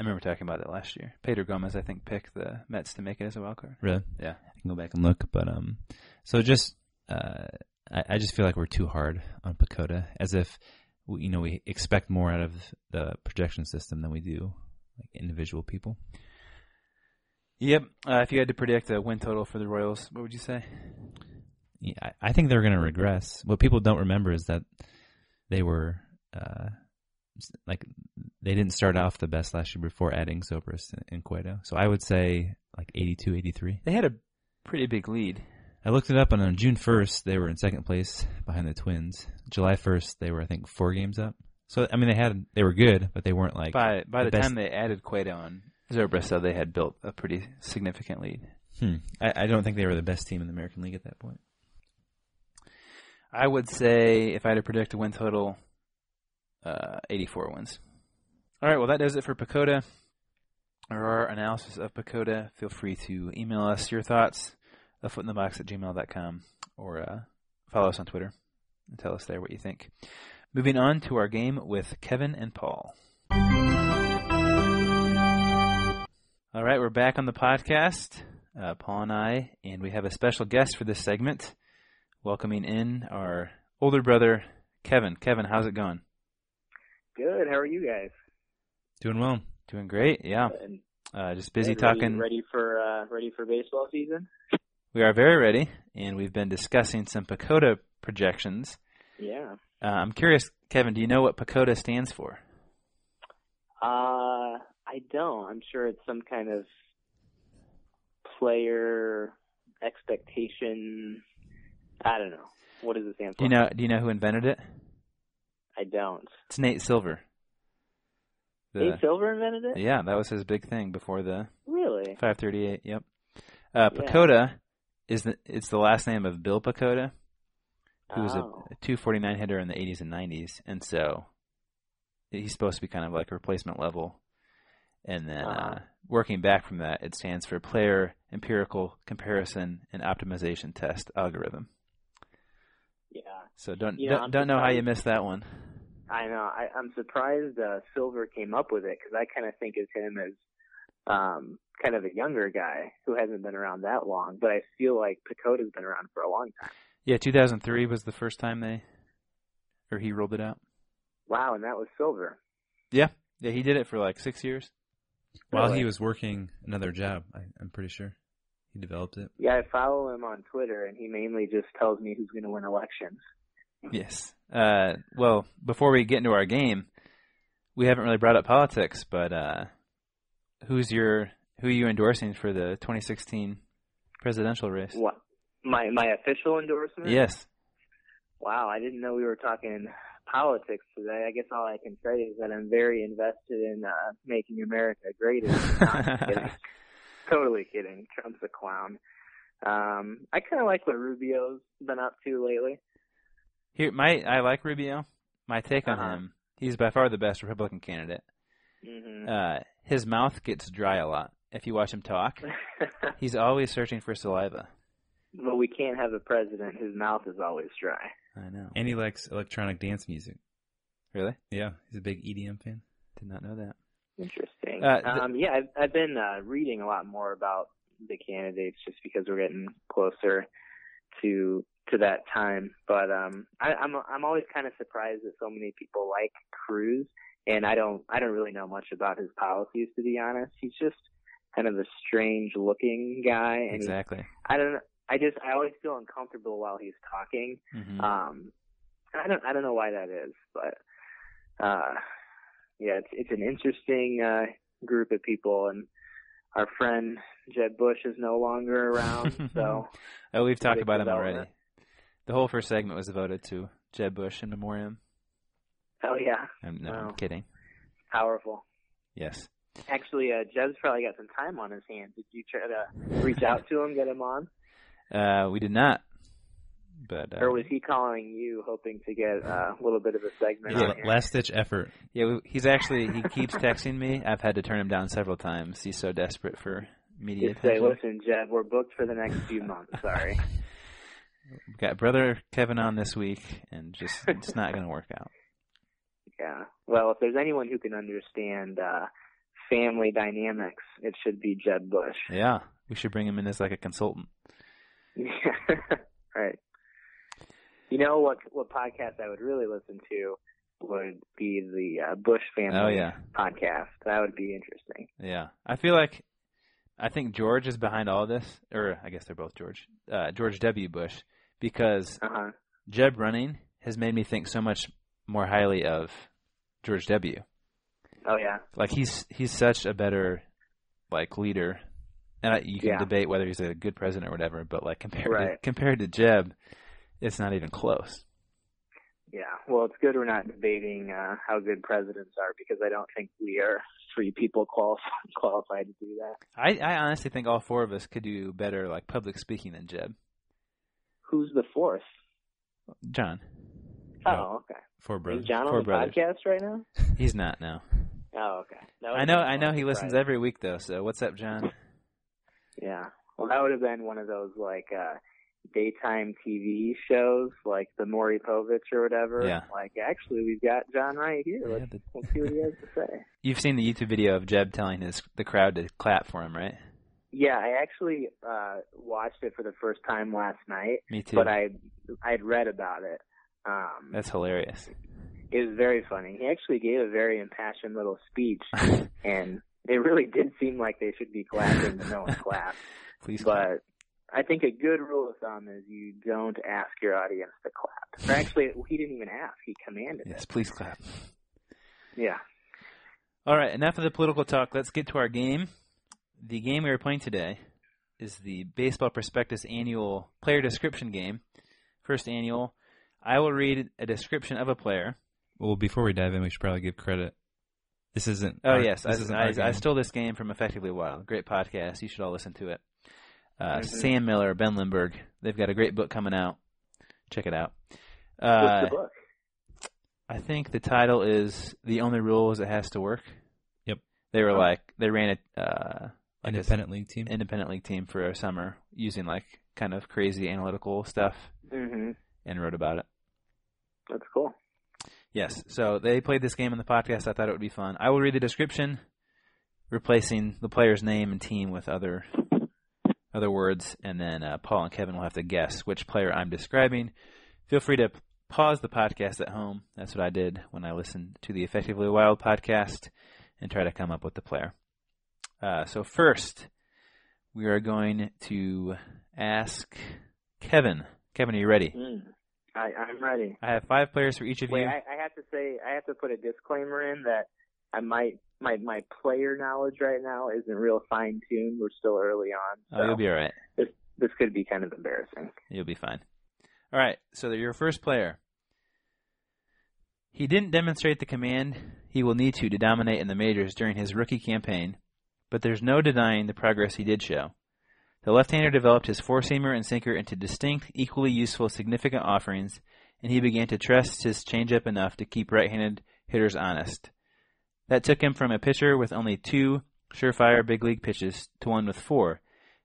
I remember talking about that last year. Pedro Gomez, I think, picked the Mets to make it as a wild card. Really? Yeah. I can go back and look, but um, so just uh, I, I just feel like we're too hard on PECOTA, as if we, you know, we expect more out of the projection system than we do like individual people. Yep. Uh, if you had to predict a win total for the Royals, what would you say? Yeah, I, I think they're going to regress. What people don't remember is that they were uh, like they didn't start off the best last year before adding Zobrist and, Cueto. So I would say like 82, 83. They had a pretty big lead. I looked it up, and on June 1st, they were in second place behind the Twins. July 1st, they were, I think, four games up. So, I mean, they had they were good, but they weren't like. By by the the, time they added Cueto and Zobrist, though, they had built a pretty significant lead. Hmm, I, I don't think they were the best team in the American League at that point. I would say if I had to predict a win total, uh, 84 wins. All right, well, that does it for PECOTA. Or our analysis of PECOTA. Feel free to email us your thoughts, a foot in the box at gmail.com, or uh, follow us on Twitter and tell us there what you think. Moving on to our game with Kevin and Paul. All right, we're back on the podcast, uh, Paul and I, and we have a special guest for this segment welcoming in our older brother, Kevin. Kevin, how's it going? Good. How are you guys? Doing well. Doing great, yeah. Uh, just busy ready, talking. Ready for uh, ready for baseball season? We are very ready, and we've been discussing some PECOTA projections. Yeah. Uh, I'm curious, Kevin, do you know what PECOTA stands for? Uh, I don't. I'm sure it's some kind of player expectation. I don't know. What is it stand Do you know? Do you know who invented it? I don't. It's Nate Silver. The- Nate Silver invented it. yeah, that was his big thing before the Really? 538. Yep. Uh, PECOTA is the it's the last name of Bill Pecota, who was Oh. a, a 249 hitter in the 80s and 90s, and so he's supposed to be kind of like a replacement level. And then Uh-huh. uh, working back from that, it stands for Player Empirical Comparison and Optimization Test Algorithm. Yeah. So don't You know, don't, don't know how you missed that one. I know. I, I'm surprised uh, Silver came up with it because I kind of think of him as um, kind of a younger guy who hasn't been around that long. But I feel like PECOTA's been around for a long time. Yeah, 2003 was the first time they or he rolled it out. Wow, and that was Silver. Yeah, yeah, he did it for like six years. While Really? he was working another job, I, I'm pretty sure he developed it. Yeah, I follow him on Twitter, and he mainly just tells me who's going to win elections. Yes. Uh, well, before we get into our game, we haven't really brought up politics, but uh, who's your who are you endorsing for the 2016 presidential race? What? My my official endorsement? Yes. Wow, I didn't know we were talking politics today. I guess all I can say is that I'm very invested in uh, making America great again. No, I'm just kidding. Totally kidding. Trump's a clown. Um, I kind of like what Rubio's been up to lately. Here, my I like Rubio. My take on Uh-huh. him, he's by far the best Republican candidate. hmm Uh, his mouth gets dry a lot. If you watch him talk, he's always searching for saliva. but we can't have a president whose mouth is always dry. I know. And he likes electronic dance music. Really? Yeah, he's a big EDM fan. Did not know that. Interesting. Uh, th- um, yeah, I've, I've been uh, reading a lot more about the candidates just because we're getting closer to to that time. But um, I, I'm I'm always kind of surprised that so many people like Cruz, and I don't I don't really know much about his policies to be honest. He's just kind of a strange looking guy, and he- Exactly. I don't I just I always feel uncomfortable while he's talking. hmm Um, I don't I don't know why that is, but uh, yeah, it's it's an interesting uh, group of people, and our friend Jeb Bush is no longer around, so Oh, we've talked about him already. The whole first segment was devoted to Jeb Bush in memoriam. oh yeah, I'm, no, Wow. I'm kidding. powerful. Yes. Actually, uh, Jeb's probably got some time on his hands. Did you try to reach out to him, get him on, Uh, we did not. But uh, or was he calling you, hoping to get uh, a little bit of a segment? Yeah, last ditch effort. yeah, he's actually he keeps texting me. I've had to turn him down several times. He's so desperate for media Just say, listen, Jeb, we're booked for the next few months. Sorry. We've got brother Kevin on this week, and just it's not going to work out. Yeah. Well, if there's anyone who can understand uh, family dynamics, it should be Jeb Bush. Yeah, we should bring him in as like a consultant. right. You know what? What podcast I would really listen to would be the uh, Bush family Oh yeah, podcast. That would be interesting. yeah. I feel like I think George is behind all this, or I guess they're both George, uh, George W. Bush, because Uh huh. Jeb running has made me think so much more highly of George W. Oh yeah. Like he's he's such a better like leader, and I, you can Yeah. debate whether he's a good president or whatever. But like compared to, compared to Jeb, it's not even close. Yeah. Well, it's good we're not debating uh, how good presidents are because I don't think we are three people qualified qualified to do that. I, I honestly think all four of us could do better like public speaking than Jeb. Who's the fourth? John, Oh, okay. Four brothers. Is John on the brothers. podcast right now? he's not now. Oh, okay. I know I know he listens every week though. So what's up, John? Yeah. Well, that would have been one of those like uh daytime TV shows, like the Maury Povich or whatever. Yeah. Like, actually, we've got John right here. Yeah, Let's, the- let's see what he has to say. You've seen the YouTube video of Jeb telling his the crowd to clap for him, right? Yeah, I actually uh watched it for the first time last night, Me too. but I I'd read about it. Um, That's hilarious. it was very funny. He actually gave a very impassioned little speech, and it really did seem like they should be clapping, but no one clapped. Please clap. But I think a good rule of thumb is you don't ask your audience to clap. Or actually, he didn't even ask; he commanded Yes, it. please clap. Yeah. All right, enough of the political talk. Let's get to our game. The game we are playing today is the Baseball Prospectus annual player description game. First annual. I will read a description of a player. Well, before we dive in, we should probably give credit. This isn't. Oh our- yes, this I, isn't I, I stole this game from Effectively Wild. Great podcast. You should all listen to it. Uh, Mhm. Sam Miller, Ben Lindbergh. They've got a great book coming out. Check it out. What's Uh, the book? I think the title is "The Only Rule Is It Has to Work." Yep. They were Oh. like they ran a uh, like a independent league team. independent league team for a summer using like kind of crazy analytical stuff hmm and wrote about it. That's cool. Yes. So they played this game on the podcast. I thought it would be fun. I will read the description, replacing the player's name and team with other other words, and then uh, Paul and Kevin will have to guess which player I'm describing. Feel free to pause the podcast at home. That's what I did when I listened to the Effectively Wild podcast and try to come up with the player. Uh, so first, we are going to ask Kevin. Kevin, are you ready? Mm. I, I'm ready. I have five players for each of Wait, you. I, I have to say, I have to put a disclaimer in that I might my my player knowledge right now isn't real fine tuned. We're still early on, so Oh, you'll be all right. this this could be kind of embarrassing. You'll be fine. All right, so they're your first player. He didn't demonstrate the command he will need to to dominate in the majors during his rookie campaign, but there's no denying the progress he did show. The left-hander developed his four-seamer and sinker into distinct, equally useful, significant offerings, and he began to trust his changeup enough to keep right-handed hitters honest. That took him from a pitcher with only two surefire big league pitches to one with four,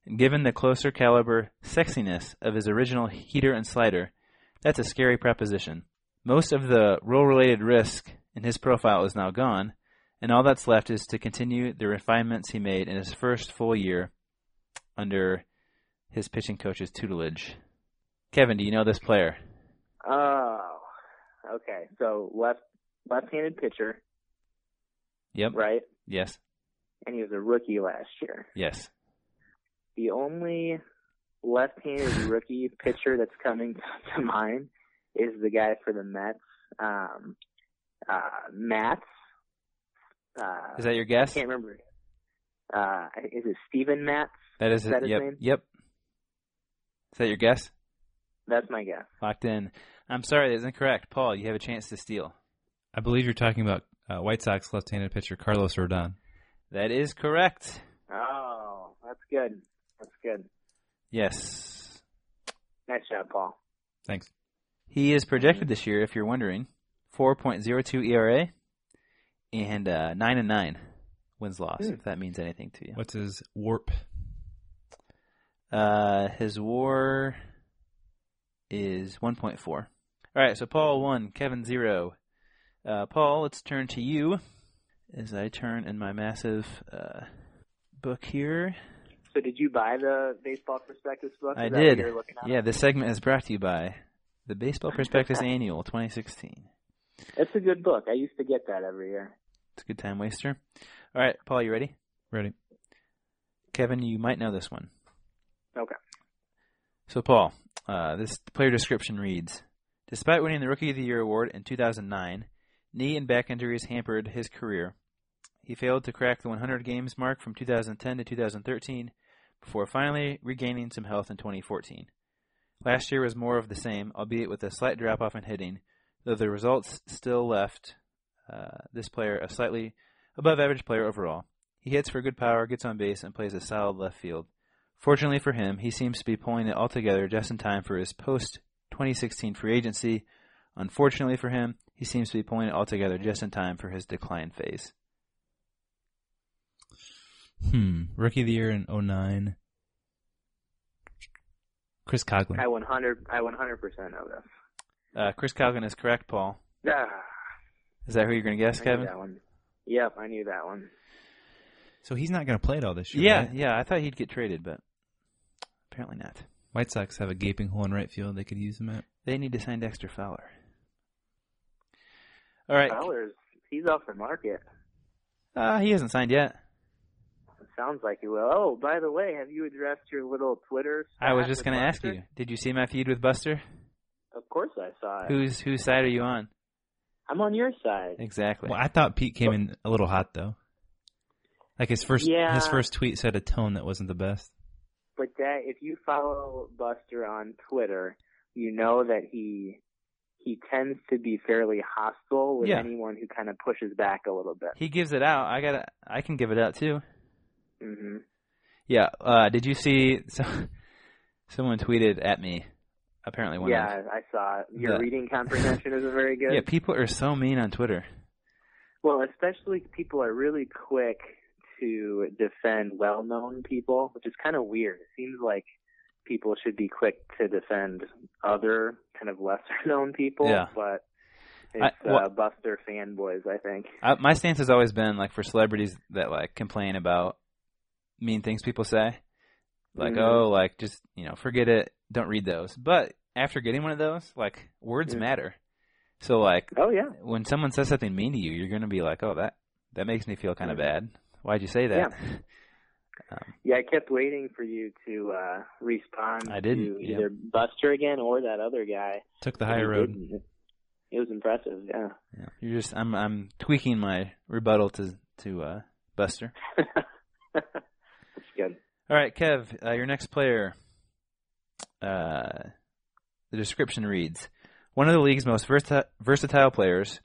and given the closer caliber sexiness of his original heater and slider, that's a scary proposition. Most of the role related risk in his profile is now gone, and all that's left is to continue the refinements he made in his first full year under his pitching coach's tutelage. Kevin, do you know this player? Oh, okay. So left left-handed pitcher, Yep. right? Yes. And he was a rookie last year. Yes. The only left-handed rookie pitcher that's coming to mind is the guy for the Mets, um, uh, Matz. Uh, Is that your guess? I can't remember. Uh, is it Steven Matz? That is, Is that his yep. name? Yep. Is that your guess? That's my guess. Locked in. I'm sorry, that isn't correct. Paul, you have a chance to steal. I believe you're talking about uh, White Sox left-handed pitcher Carlos Rodon. That is correct. Oh, that's good. That's good. Yes. Nice job, Paul. Thanks. He is projected this year, if you're wondering, 4.02 ERA and uh, 9 and 9 wins loss, Hmm. if that means anything to you. What's his WARP? Uh, his war is 1.4. All right, so Paul 1, Kevin 0. Uh, Paul, let's turn to you as I turn in my massive uh, book here. So, did you buy the baseball prospectus book? Is I did. you're looking at? Yeah, this segment is brought to you by the Baseball Prospectus Annual 2016. It's a good book. I used to get that every year. It's a good time waster. All right, Paul, you ready? Ready? Kevin, you might know this one. Okay. So, Paul, uh, this player description reads Despite winning the Rookie of the Year award in 2009, knee and back injuries hampered his career. He failed to crack the 100 games mark from 2010 to 2013 before finally regaining some health in 2014. Last year was more of the same, albeit with a slight drop off in hitting, though the results still left uh, this player a slightly above average player overall. He hits for good power, gets on base, and plays a solid left field. Fortunately for him, he seems to be pulling it all together just in time for his post 2016 free agency. Unfortunately for him, he seems to be pulling it all together just in time for his decline phase. Hmm. Rookie of the year in 09. Chris Coghlan. I 100 I 100% know this. Uh, Chris Coghlan is correct, Paul. Ah, Is that who you're going to guess, I Kevin? knew that one. Yep, I knew that one. So he's not going to play it all this year. Yeah, right? yeah. I thought he'd get traded, but apparently not. White Sox have a gaping hole in right field they could use him at. They need to sign Dexter Fowler. All right. Fowler's he's off the market. Uh, he hasn't signed yet. It sounds like he will. Oh, by the way, have you addressed your little Twitter? I was just going to ask you. Did you see my feud with Buster? Of course, I saw it. Whose whose side are you on? I'm on your side. Exactly. Well, I thought Pete came in a little hot though. Like his first Yeah. his first tweet set a tone that wasn't the best. But that if you follow Buster on Twitter, you know that he he tends to be fairly hostile with Yeah. anyone who kind of pushes back a little bit. He gives it out. I got. I can give it out too. hmm Yeah. Uh, did you see? So, someone tweeted at me. Apparently, one Yeah. I saw it. Your The- reading comprehension isn't very good. Yeah, people are so mean on Twitter. Well, especially people are really quick to defend well-known people, which is kind of weird. It seems like people should be quick to defend other kind of lesser-known people, Yeah. but it's I- well- uh, Buster fanboys, I think. I, my stance has always been like for celebrities that like complain about mean things people say, like Mhm. oh, like just you know forget it, don't read those. But after getting one of those, like words Yeah. matter. So like Oh yeah, when someone says something mean to you, you're gonna be like, oh that that makes me feel kind of Mhm. bad. Why'd you say that? Um, yeah. I kept waiting for you to uh respond I didn't, to yeah. either Buster again or that other guy. Took the but you higher road. didn't. It was impressive. Yeah. yeah, you're just I'm I'm tweaking my rebuttal to to uh, Buster. That's good. All right, Kev, uh, your next player. Uh, the description reads: One of the league's most versa- versatile players.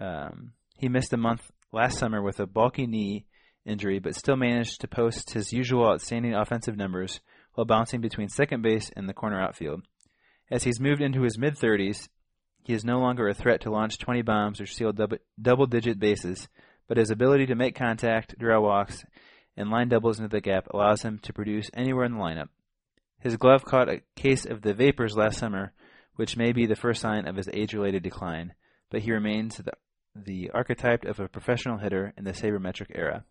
Um, he missed a month last summer with a bulky knee injury, but still managed to post his usual outstanding offensive numbers while bouncing between second base and the corner outfield. As he's moved into his mid 30s, he is no longer a threat to launch 20 bombs or steal double digit bases, but his ability to make contact, draw walks, and line doubles into the gap allows him to produce anywhere in the lineup. His glove caught a case of the vapors last summer, which may be the first sign of his age-related decline, but he remains the, the archetype of a professional hitter in the sabermetric era.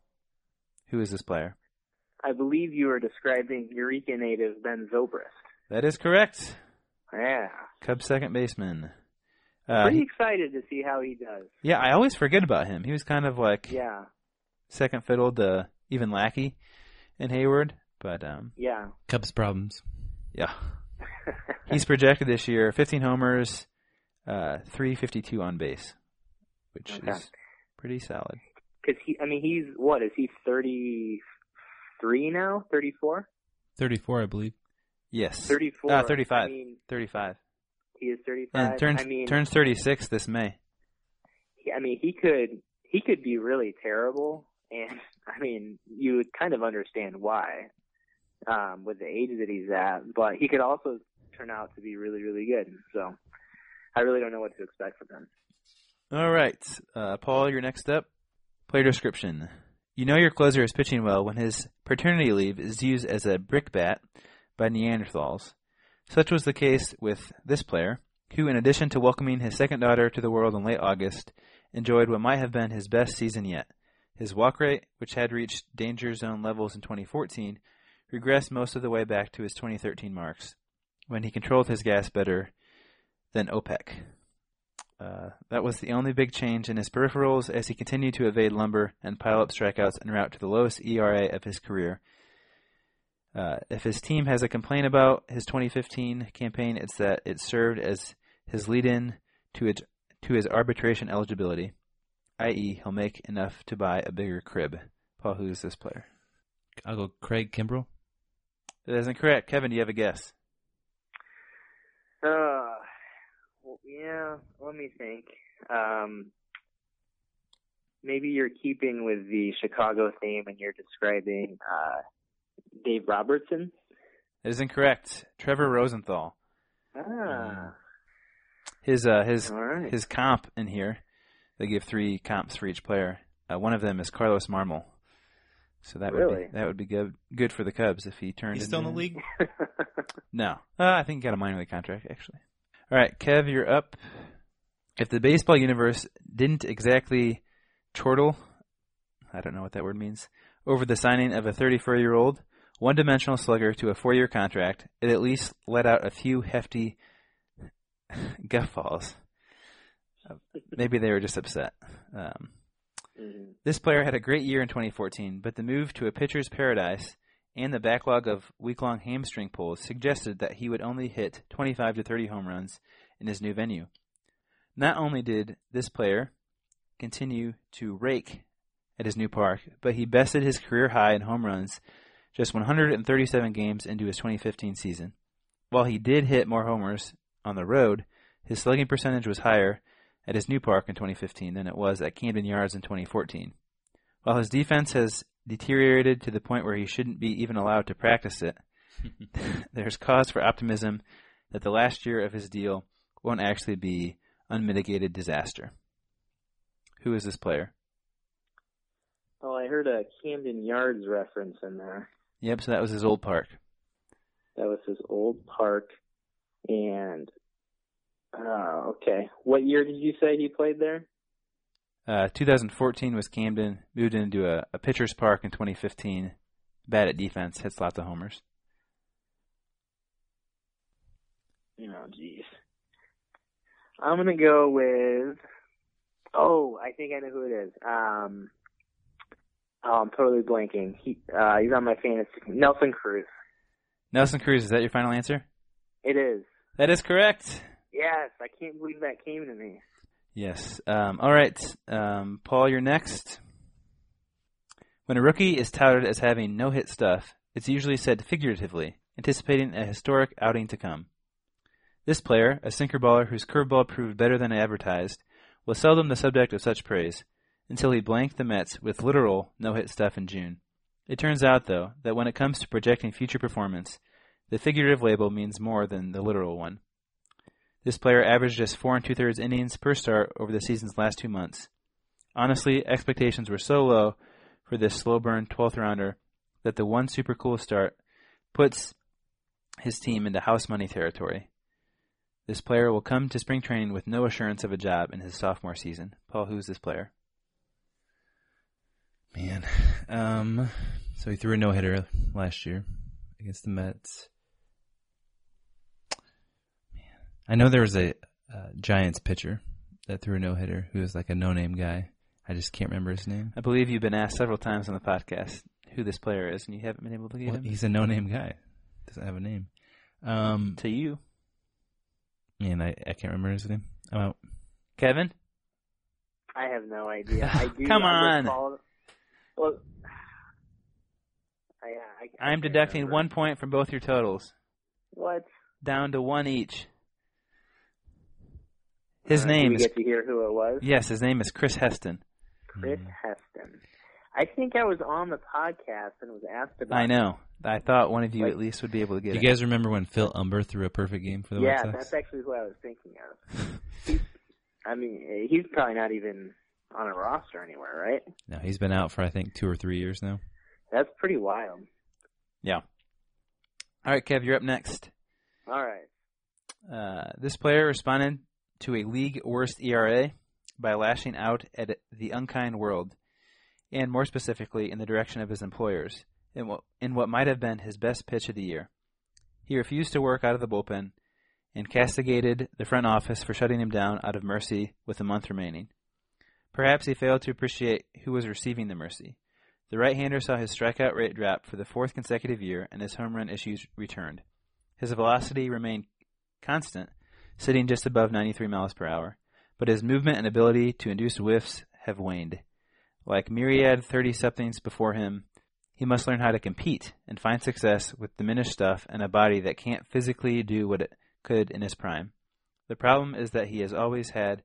Who is this player? I believe you were describing Eureka native Ben Zobrist. That is correct. Yeah. Cubs second baseman. Uh, Pretty excited to see how he does. yeah, I always forget about him. He was kind of like Yeah. second fiddle to even Lackey in Heyward, but um, Yeah. Cubs problems. yeah, he's projected this year 15 homers, uh, 352 on base, which Okay. is pretty solid. Because he, I mean, he's what is he? Thirty three now? Thirty four? Thirty four, I believe. Yes, Thirty four? Uh, 35. I mean, 35, he is thirty five. and turns I mean, turns 36 this May. he- I mean, he could he could be really terrible, and I mean, you would kind of understand why, um, with the age that he's at. But he could also turn out to be really, really good. So, I really don't know what to expect from him. All right, uh, Paul, you're next up. Player description. You know your closer is pitching well when his paternity leave is used as a brickbat by Neanderthals. Such was the case with this player, who, in addition to welcoming his second daughter to the world in late August, enjoyed what might have been his best season yet. His walk rate, which had reached danger zone levels in 2014, regressed most of the way back to his 2013 marks, when he controlled his gas better than OPEC. Uh, that was the only big change in his peripherals as he continued to evade lumber and pile up strikeouts en route to the lowest ERA of his career. Uh, if his team has a complaint about his 2015 campaign, it's that it served as his lead-in to its, to his arbitration eligibility, i.e., he'll make enough to buy a bigger crib. Paul, who is this player? I'll go Craig Kimbrel. That isn't correct. Kevin, do you have a guess? Uh, well, yeah. Let me think. Um, maybe you're keeping with the Chicago theme, and you're describing uh, Dave Robertson. That is incorrect. Trevor Rosenthal. Ah, His uh, his all right. his comp in here. They give three comps for each player. Uh, one of them is Carlos Marmol. So that would be that would be good good for the Cubs if he turned. He's still in the league. No, uh, I think he got a minor league contract actually. All right, Kev, you're up. If the baseball universe didn't exactly chortle, I don't know what that word means, over the signing of a 34-year-old one-dimensional slugger to a four-year contract, it at least let out a few hefty guffaws. Uh, Maybe they were just upset. Um, Mhm. this player had a great year in 2014, but the move to a pitcher's paradise and the backlog of week-long hamstring pulls suggested that he would only hit 25 to 30 home runs in his new venue. Not only did this player continue to rake at his new park, but he bested his career high in home runs just 137 games into his 2015 season. While he did hit more homers on the road, his slugging percentage was higher at his new park in 2015 than it was at Camden Yards in 2014. While his defense has deteriorated to the point where he shouldn't be even allowed to practice it, there's cause for optimism that the last year of his deal won't actually be unmitigated disaster. Who is this player? Oh, I heard a Camden Yards reference in there. Yep, so that was his old park. That was his old park, and oh, okay. What year did you say he played there? Uh, 2014 was Camden, moved into a, a pitcher's park in 2015. Bad at defense, hits lots of homers. Oh, jeez. I'm gonna go with. Oh, I think I know who it is. Um, oh, I'm totally blanking. He, uh, he's on my fantasy. Nelson Cruz. Nelson Cruz, is that your final answer? It is. That is correct. Yes, I can't believe that came to me. Yes. Um, all right, um, Paul, you're next. When a rookie is touted as having no hit stuff, it's usually said figuratively, anticipating a historic outing to come. This player, a sinker baller whose curveball proved better than advertised, was seldom the subject of such praise, until he blanked the Mets with literal no hit stuff in June. It turns out, though, that when it comes to projecting future performance, the figurative label means more than the literal one. This player averaged just four and two thirds innings per start over the season's last two months. Honestly, expectations were so low for this slow burn 12th rounder that the one super cool start puts his team into house money territory. This player will come to spring training with no assurance of a job in his sophomore season. Paul, who's this player? Man, um, so he threw a no hitter last year against the Mets. Man, I know there was a uh, Giants pitcher that threw a no hitter who was like a no name guy. I just can't remember his name. I believe you've been asked several times on the podcast who this player is, and you haven't been able to get Well, him he's a no name guy. Doesn't have a name. Um, to you. man, I, I can't remember his name. I'm out. Kevin? I have no idea. I do. Come on. recall- Well, I, I, I I'm deducting remember. one point from both your totals, What? down to one each. His Uh, do name we is get to hear who it was. yes, his name is Chris Heston. Chris Mm. Heston. I think I was on the podcast and was asked about. I know. I thought one of you Like- at least would be able to get Do you guys remember when Phil Humber threw a perfect game for the Yeah, White Sox? Yeah, that's actually who I was thinking of. He's, I mean, he's probably not even on a roster anywhere, right? No, he's been out for I think two or three years now. That's pretty wild. Yeah. All right, Kev, you're up next. All right. Uh, this player responded to a league worst ERA by lashing out at the unkind world, and more specifically in the direction of his employers, in what, in what might have been his best pitch of the year. He refused to work out of the bullpen and castigated the front office for shutting him down out of mercy with a month remaining. Perhaps he failed to appreciate who was receiving the mercy. The right-hander saw his strikeout rate drop for the fourth consecutive year and his home run issues returned. His velocity remained constant, sitting just above 93 miles per hour, but his movement and ability to induce whiffs have waned. Like myriad 30-somethings before him, he must learn how to compete and find success with diminished stuff and a body that can't physically do what it could in his prime. The problem is that he has always had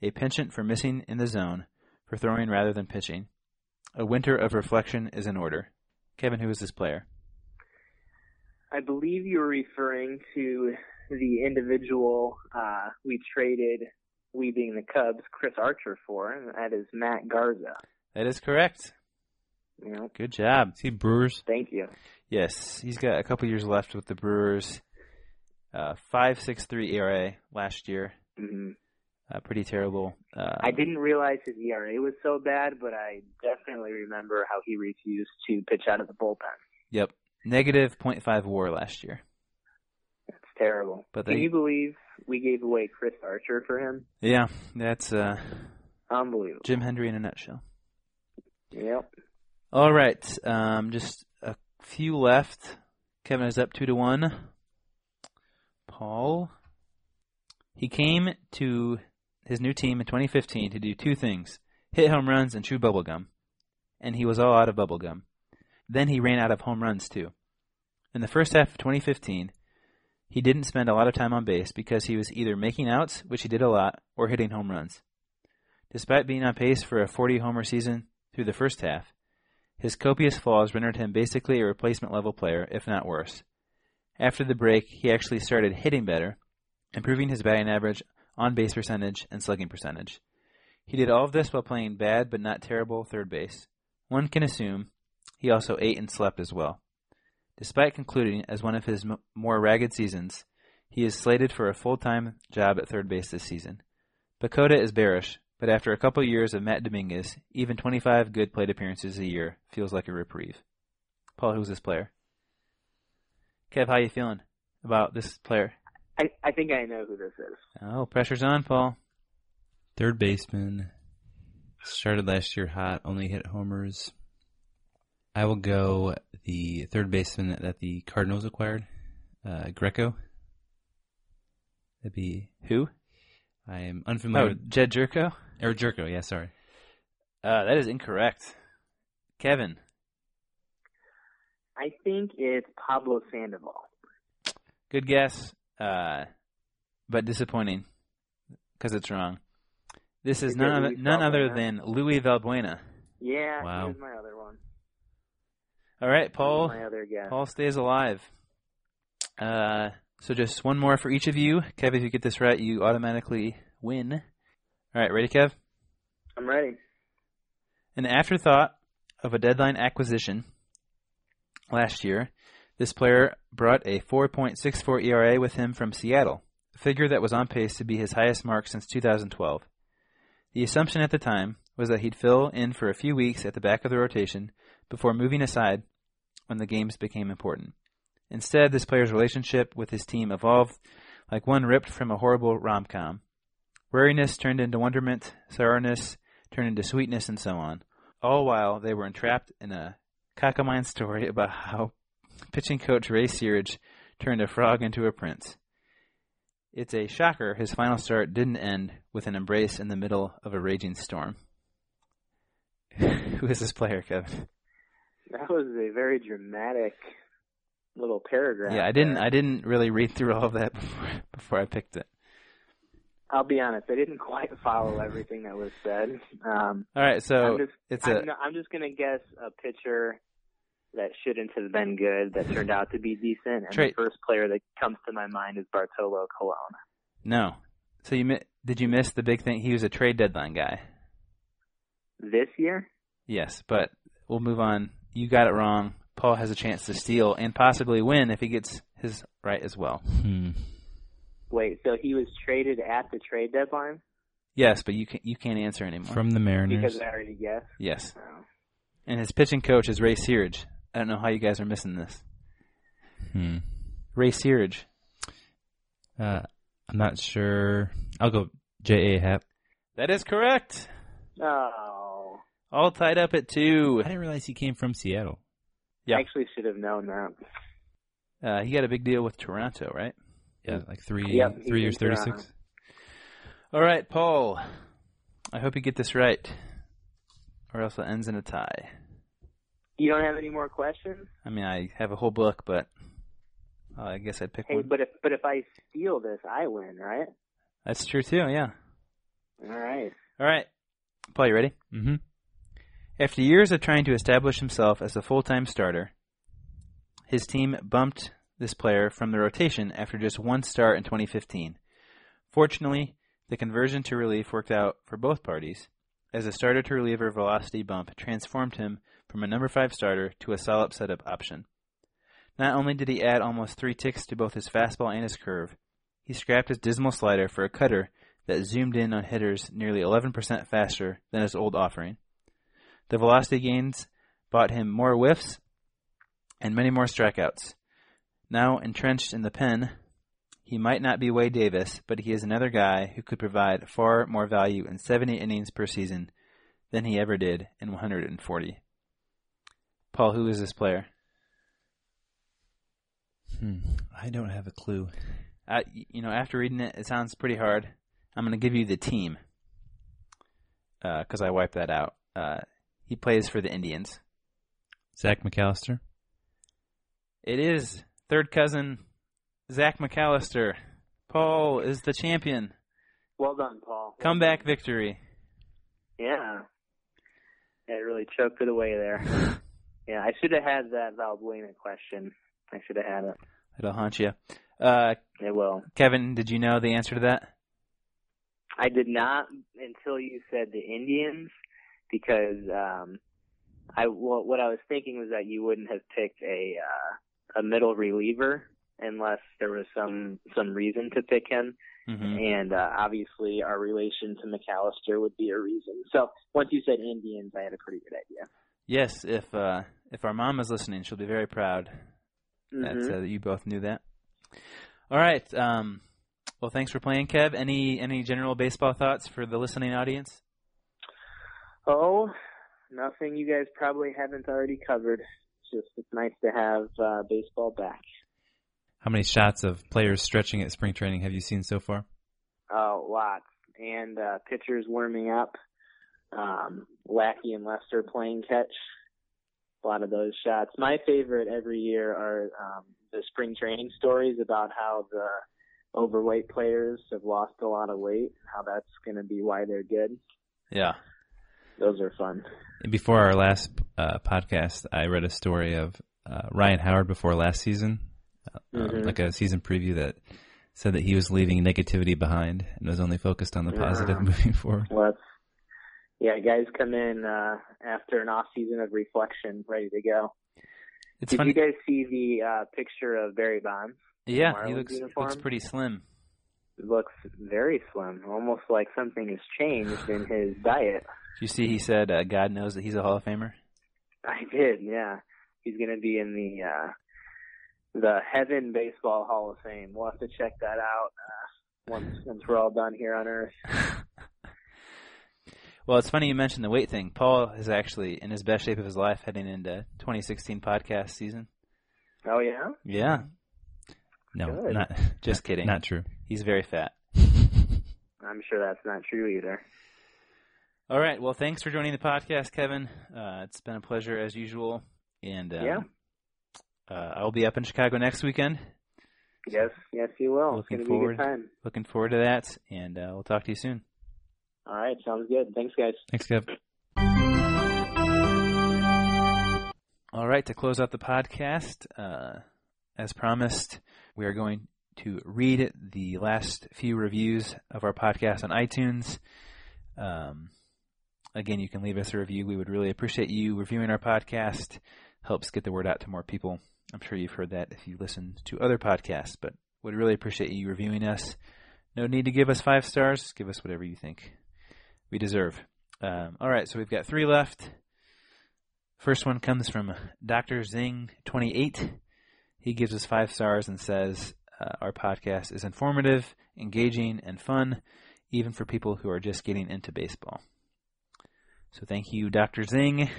a penchant for missing in the zone, for throwing rather than pitching. A winter of reflection is in order. Kevin, who is this player? I believe you're referring to the individual uh, we traded, we being the Cubs, Chris Archer for, and that is Matt Garza. That is correct. Know, Good job. See Brewers. thank you. Yes, he's got a couple years left with the Brewers. Uh, five six three ERA last year. Mm-hmm. Uh, pretty terrible. Uh, I didn't realize his ERA was so bad, but I definitely remember how he refused to pitch out of the bullpen. Yep, negative point five WAR last year. Terrible. But Can you believe we gave away Chris Archer for him? Yeah, that's uh, Unbelievable. Jim Hendry in a nutshell. Yep. All right, um, just a few left. Kevin is up two to one. Paul, he came to his new team in 2015 to do two things: hit home runs and chew bubblegum. And he was all out of bubblegum. Then he ran out of home runs too. In the first half of 2015, he didn't spend a lot of time on base because he was either making outs, which he did a lot, or hitting home runs. Despite being on pace for a 40 homer season through the first half, his copious flaws rendered him basically a replacement level player, if not worse. After the break, he actually started hitting better, improving his batting average, on base percentage, and slugging percentage. He did all of this while playing bad but not terrible third base. One can assume he also ate and slept as well. Despite concluding as one of his m- more ragged seasons, he is slated for a full time job at third base this season. PECOTA is bearish, but after a couple years of Matt Dominguez, even 25 good plate appearances a year feels like a reprieve. Paul, who's this player? Kev, how you feeling about this player? I, I think I know who this is. Oh, pressure's on, Paul. Third baseman. Started last year hot, only hit homers. I will go the third baseman that, that the Cardinals acquired, uh, Greco. That'd be. Who? I am unfamiliar Oh, with. Jedd Gyorko? Or Gyorko, yeah, sorry. Uh, that is incorrect. Kevin. I think it's Pablo Sandoval. Good guess, uh, but disappointing because it's wrong. This is Is none, other, none other than Luis Valbuena. Yeah, Wow. here's my other one. All right, Paul. My other guess. Paul stays alive. Uh, so just one more for each of you. Kev, if you get this right, you automatically win. All right, ready, Kev? I'm ready. An afterthought of a deadline acquisition last year, this player brought a 4.64 ERA with him from Seattle, a figure that was on pace to be his highest mark since 2012. The assumption at the time was that he'd fill in for a few weeks at the back of the rotation before moving aside when the games became important. Instead, this player's relationship with his team evolved like one ripped from a horrible rom-com. Wariness turned into wonderment, sourness turned into sweetness, and so on. All while they were entrapped in a cockamine story about how pitching coach Ray Searage turned a frog into a prince. It's a shocker his final start didn't end with an embrace in the middle of a raging storm. Who is this player, Kevin? That was a very dramatic little paragraph. Yeah, I didn't. there. I didn't really read through all of that before, before I picked it. I'll be honest. I didn't quite follow everything that was said. Um, All right, so I'm just, it's I'm, a no- I'm just gonna guess a pitcher that shouldn't have been good that turned out to be decent, and the first player that comes to my mind is Bartolo Colon. no. So you mi- did you miss the big thing? He was a trade deadline guy. This year? Yes, but we'll move on. You got it wrong. Paul has a chance to steal and possibly win if he gets his right as well. Hmm. Wait, so he was traded at the trade deadline Yes, but you can you can't answer anymore. From the Mariners. because I already guessed. yes, Oh. and his pitching coach is Ray Searage. I don't know how you guys are missing this. Hmm. Ray Searage. Uh, I'm not sure. I'll go J.A. Happ. That is correct. Oh, All tied up at two. I didn't realize he came from Seattle. Yeah. I actually should have known that. Uh, he got a big deal with Toronto, right? Yeah, like three Yep, three years, thirty-six. Toronto. All right, Paul. I hope you get this right, or else it ends in a tie. You don't have any more questions? I mean, I have a whole book, but uh, I guess I'd pick Hey, one. but if but if I steal this, I win, right? That's true too. Yeah. All right. All right, Paul, you ready? Mm-hmm. After years of trying to establish himself as a full-time starter, his team bumped this player from the rotation after just one start in 2015. Fortunately, the conversion to relief worked out for both parties, as a starter to reliever velocity bump transformed him from a number 5 starter to a solid setup option. Not only did he add almost 3 ticks to both his fastball and his curve, he scrapped his dismal slider for a cutter that zoomed in on hitters nearly 11% faster than his old offering. The velocity gains bought him more whiffs and many more strikeouts. Now entrenched in the pen, he might not be Wade Davis, but he is another guy who could provide far more value in 70 innings per season than he ever did in 140. Paul, who is this player? Hmm. I don't have a clue. Uh, you know, after reading it, it sounds pretty hard. I'm going to give you the team because I wiped that out. Uh, he plays for the Indians. Zach McAllister. It is third cousin Zach McAllister. Paul is the champion. Well done, Paul. Comeback victory. Yeah. It really choked it away there. Yeah, I should have had that Valbuena question. I should have had it. It'll haunt you. Uh, It will. Kevin, did you know the answer to that? I did not until you said the Indians because um I well, what I was thinking was that you wouldn't have picked a uh, a middle reliever unless there was some some reason to pick him hmm and uh, obviously our relation to McAllister would be a reason. So once you said Indians, I had a pretty good idea. Yes, if uh, if our mom is listening, she'll be very proud that, Mhm. uh, you both knew that. All right. Um, well, thanks for playing, Kev. Any any general baseball thoughts for the listening audience? Oh, nothing you guys probably haven't already covered. It's just it's nice to have uh, baseball back. How many shots of players stretching at spring training have you seen so far? Oh, lots. And uh, pitchers warming up. Um, Lackey and Lester playing catch. A lot of those shots. My favorite every year are um, the spring training stories about how the overweight players have lost a lot of weight. And how that's going to be why they're good. Yeah. Those are fun. And Before our last uh, podcast, I read a story of uh, Ryan Howard before last season, uh, Mhm. like a season preview that said that he was leaving negativity behind and was only focused on the positive moving forward. Let's. Yeah, guys come in uh, after an off season of reflection, ready to go. It's Did funny. you guys see the uh, picture of Barry Bonds? yeah, he looks uniform? looks pretty slim. Looks very slim, almost like something has changed in his diet. Did you see he said uh, God knows that he's a Hall of Famer? I did, yeah. He's going to be in the uh, the Heaven Baseball Hall of Fame. We'll have to check that out uh, once once we're all done here on Earth. Well, it's funny you mentioned the weight thing. Paul is actually in his best shape of his life heading into 2016 podcast season. Oh yeah, Yeah, No, Good. not just kidding. not true. He's very fat. I'm sure that's not true either. All right. Well, thanks for joining the podcast, Kevin. Uh, it's been a pleasure as usual. And um, Yeah. uh, I'll be up in Chicago next weekend. Yes, yes, you will. Looking it's forward. be a good time. Looking forward to that. And uh, we'll talk to you soon. All right, sounds good. Thanks, guys. Thanks, Kev. All right, to close out the podcast, uh, as promised, we are going to read the last few reviews of our podcast on iTunes. Um, again, you can leave us a review. We would really appreciate you reviewing our podcast. Helps get the word out to more people. I'm sure you've heard that if you listen to other podcasts, but would really appreciate you reviewing us. No need to give us five stars. Give us whatever you think we deserve. Um, all right, so we've got three left. First one comes from Dr. Zing28. He gives us five stars and says, uh, our podcast is informative, engaging, and fun, even for people who are just getting into baseball. So thank you, Dr. Zing.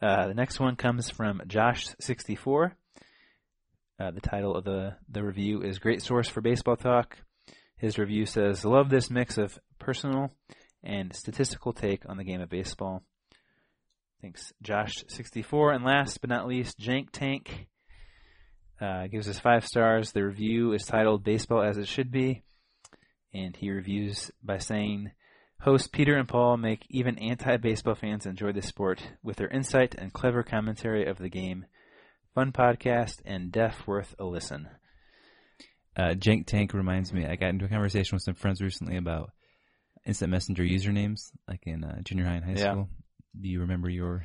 Uh, the next one comes from Josh64. Uh, the title of the, the review is Great Source for Baseball Talk. His review says, Love this mix of personal and statistical take on the game of baseball. Thanks, Josh64. And last but not least, Jank Tank uh, gives us five stars. The review is titled Baseball as It Should Be. And he reviews by saying, Hosts Peter and Paul make even anti baseball fans enjoy the sport with their insight and clever commentary of the game. Fun podcast and def worth a listen. Uh, Jank Tank reminds me. I got into a conversation with some friends recently about instant messenger usernames, like in uh, junior high and high Yeah. school. Do you remember your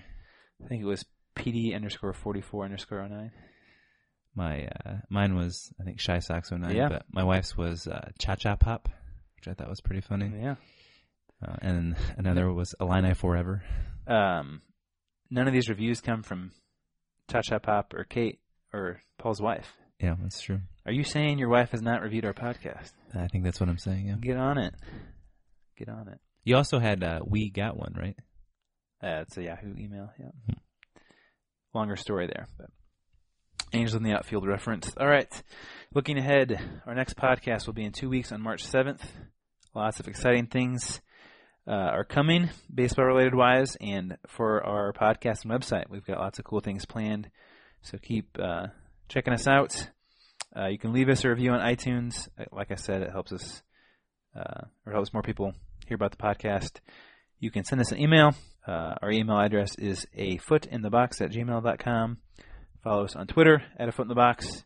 I think it was PD underscore 44 underscore 09. my uh, mine was I think ChiSox 09, Yeah. but my wife's was uh, Cha Cha Pop, which I thought was pretty funny. Yeah. Uh, and another was Illini Forever. Um, none of these reviews come from Cha Cha Pop or Kate or Paul's wife. Yeah, that's true. Are you saying your wife has not reviewed our podcast? I think that's what I'm saying. Yeah. Get on it. Get on it. You also had uh, we got one right. Uh, it's a Yahoo email. Yeah. Longer story there, but Angels in the Outfield reference. All right. Looking ahead, our next podcast will be in two weeks on March 7th. Lots of exciting things uh, are coming, baseball related wise, and for our podcast and website, we've got lots of cool things planned. So keep uh, checking us out. Uh, you can leave us a review on iTunes. Uh, Like I said, it helps us uh, or helps more people hear about the podcast. You can send us an email. Uh, our email address is a foot in the box at gmail.com. Follow us on Twitter at a foot in the box.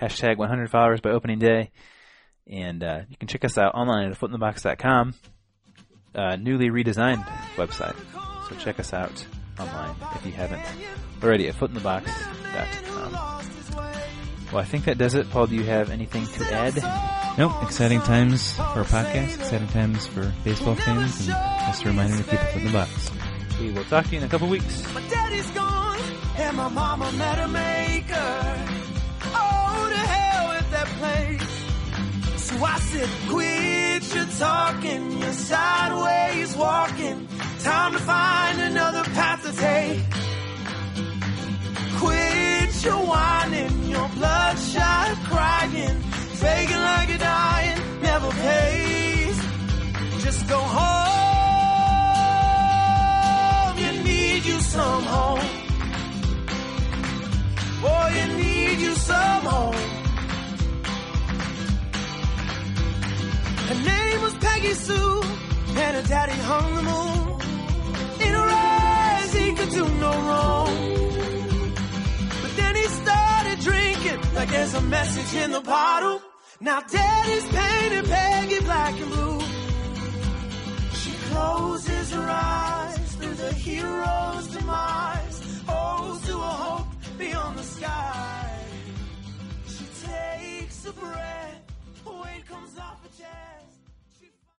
Hashtag 100 followers by opening day. And you can check us out online at footinthebox.com. Uh, newly redesigned website. So check us out online if you haven't already at footinthebox.com. Well, I think that does it. Paul, do you have anything to add? Nope. Exciting times for our podcast. Exciting times for baseball fans, and just a reminder to keep it in the box. We will talk to you in a couple weeks. My daddy's gone, and my mama met a maker. Oh, to hell with that place. So I said, quit your talking, you're sideways walking. Time to find another path to take. Quit your whining, your bloodshot crying. Faking like you're dying never pays. Just go home. You need you some home. Boy, you need you some home. Her name was Peggy Sue, and her daddy hung the moon. In her eyes, he could do no wrong. But then he started drinking like there's a message in the bottle. Now daddy's painted Peggy black and blue. She closes her eyes through the hero's demise. Oh, to a hope beyond the sky. She takes a breath, weight comes off.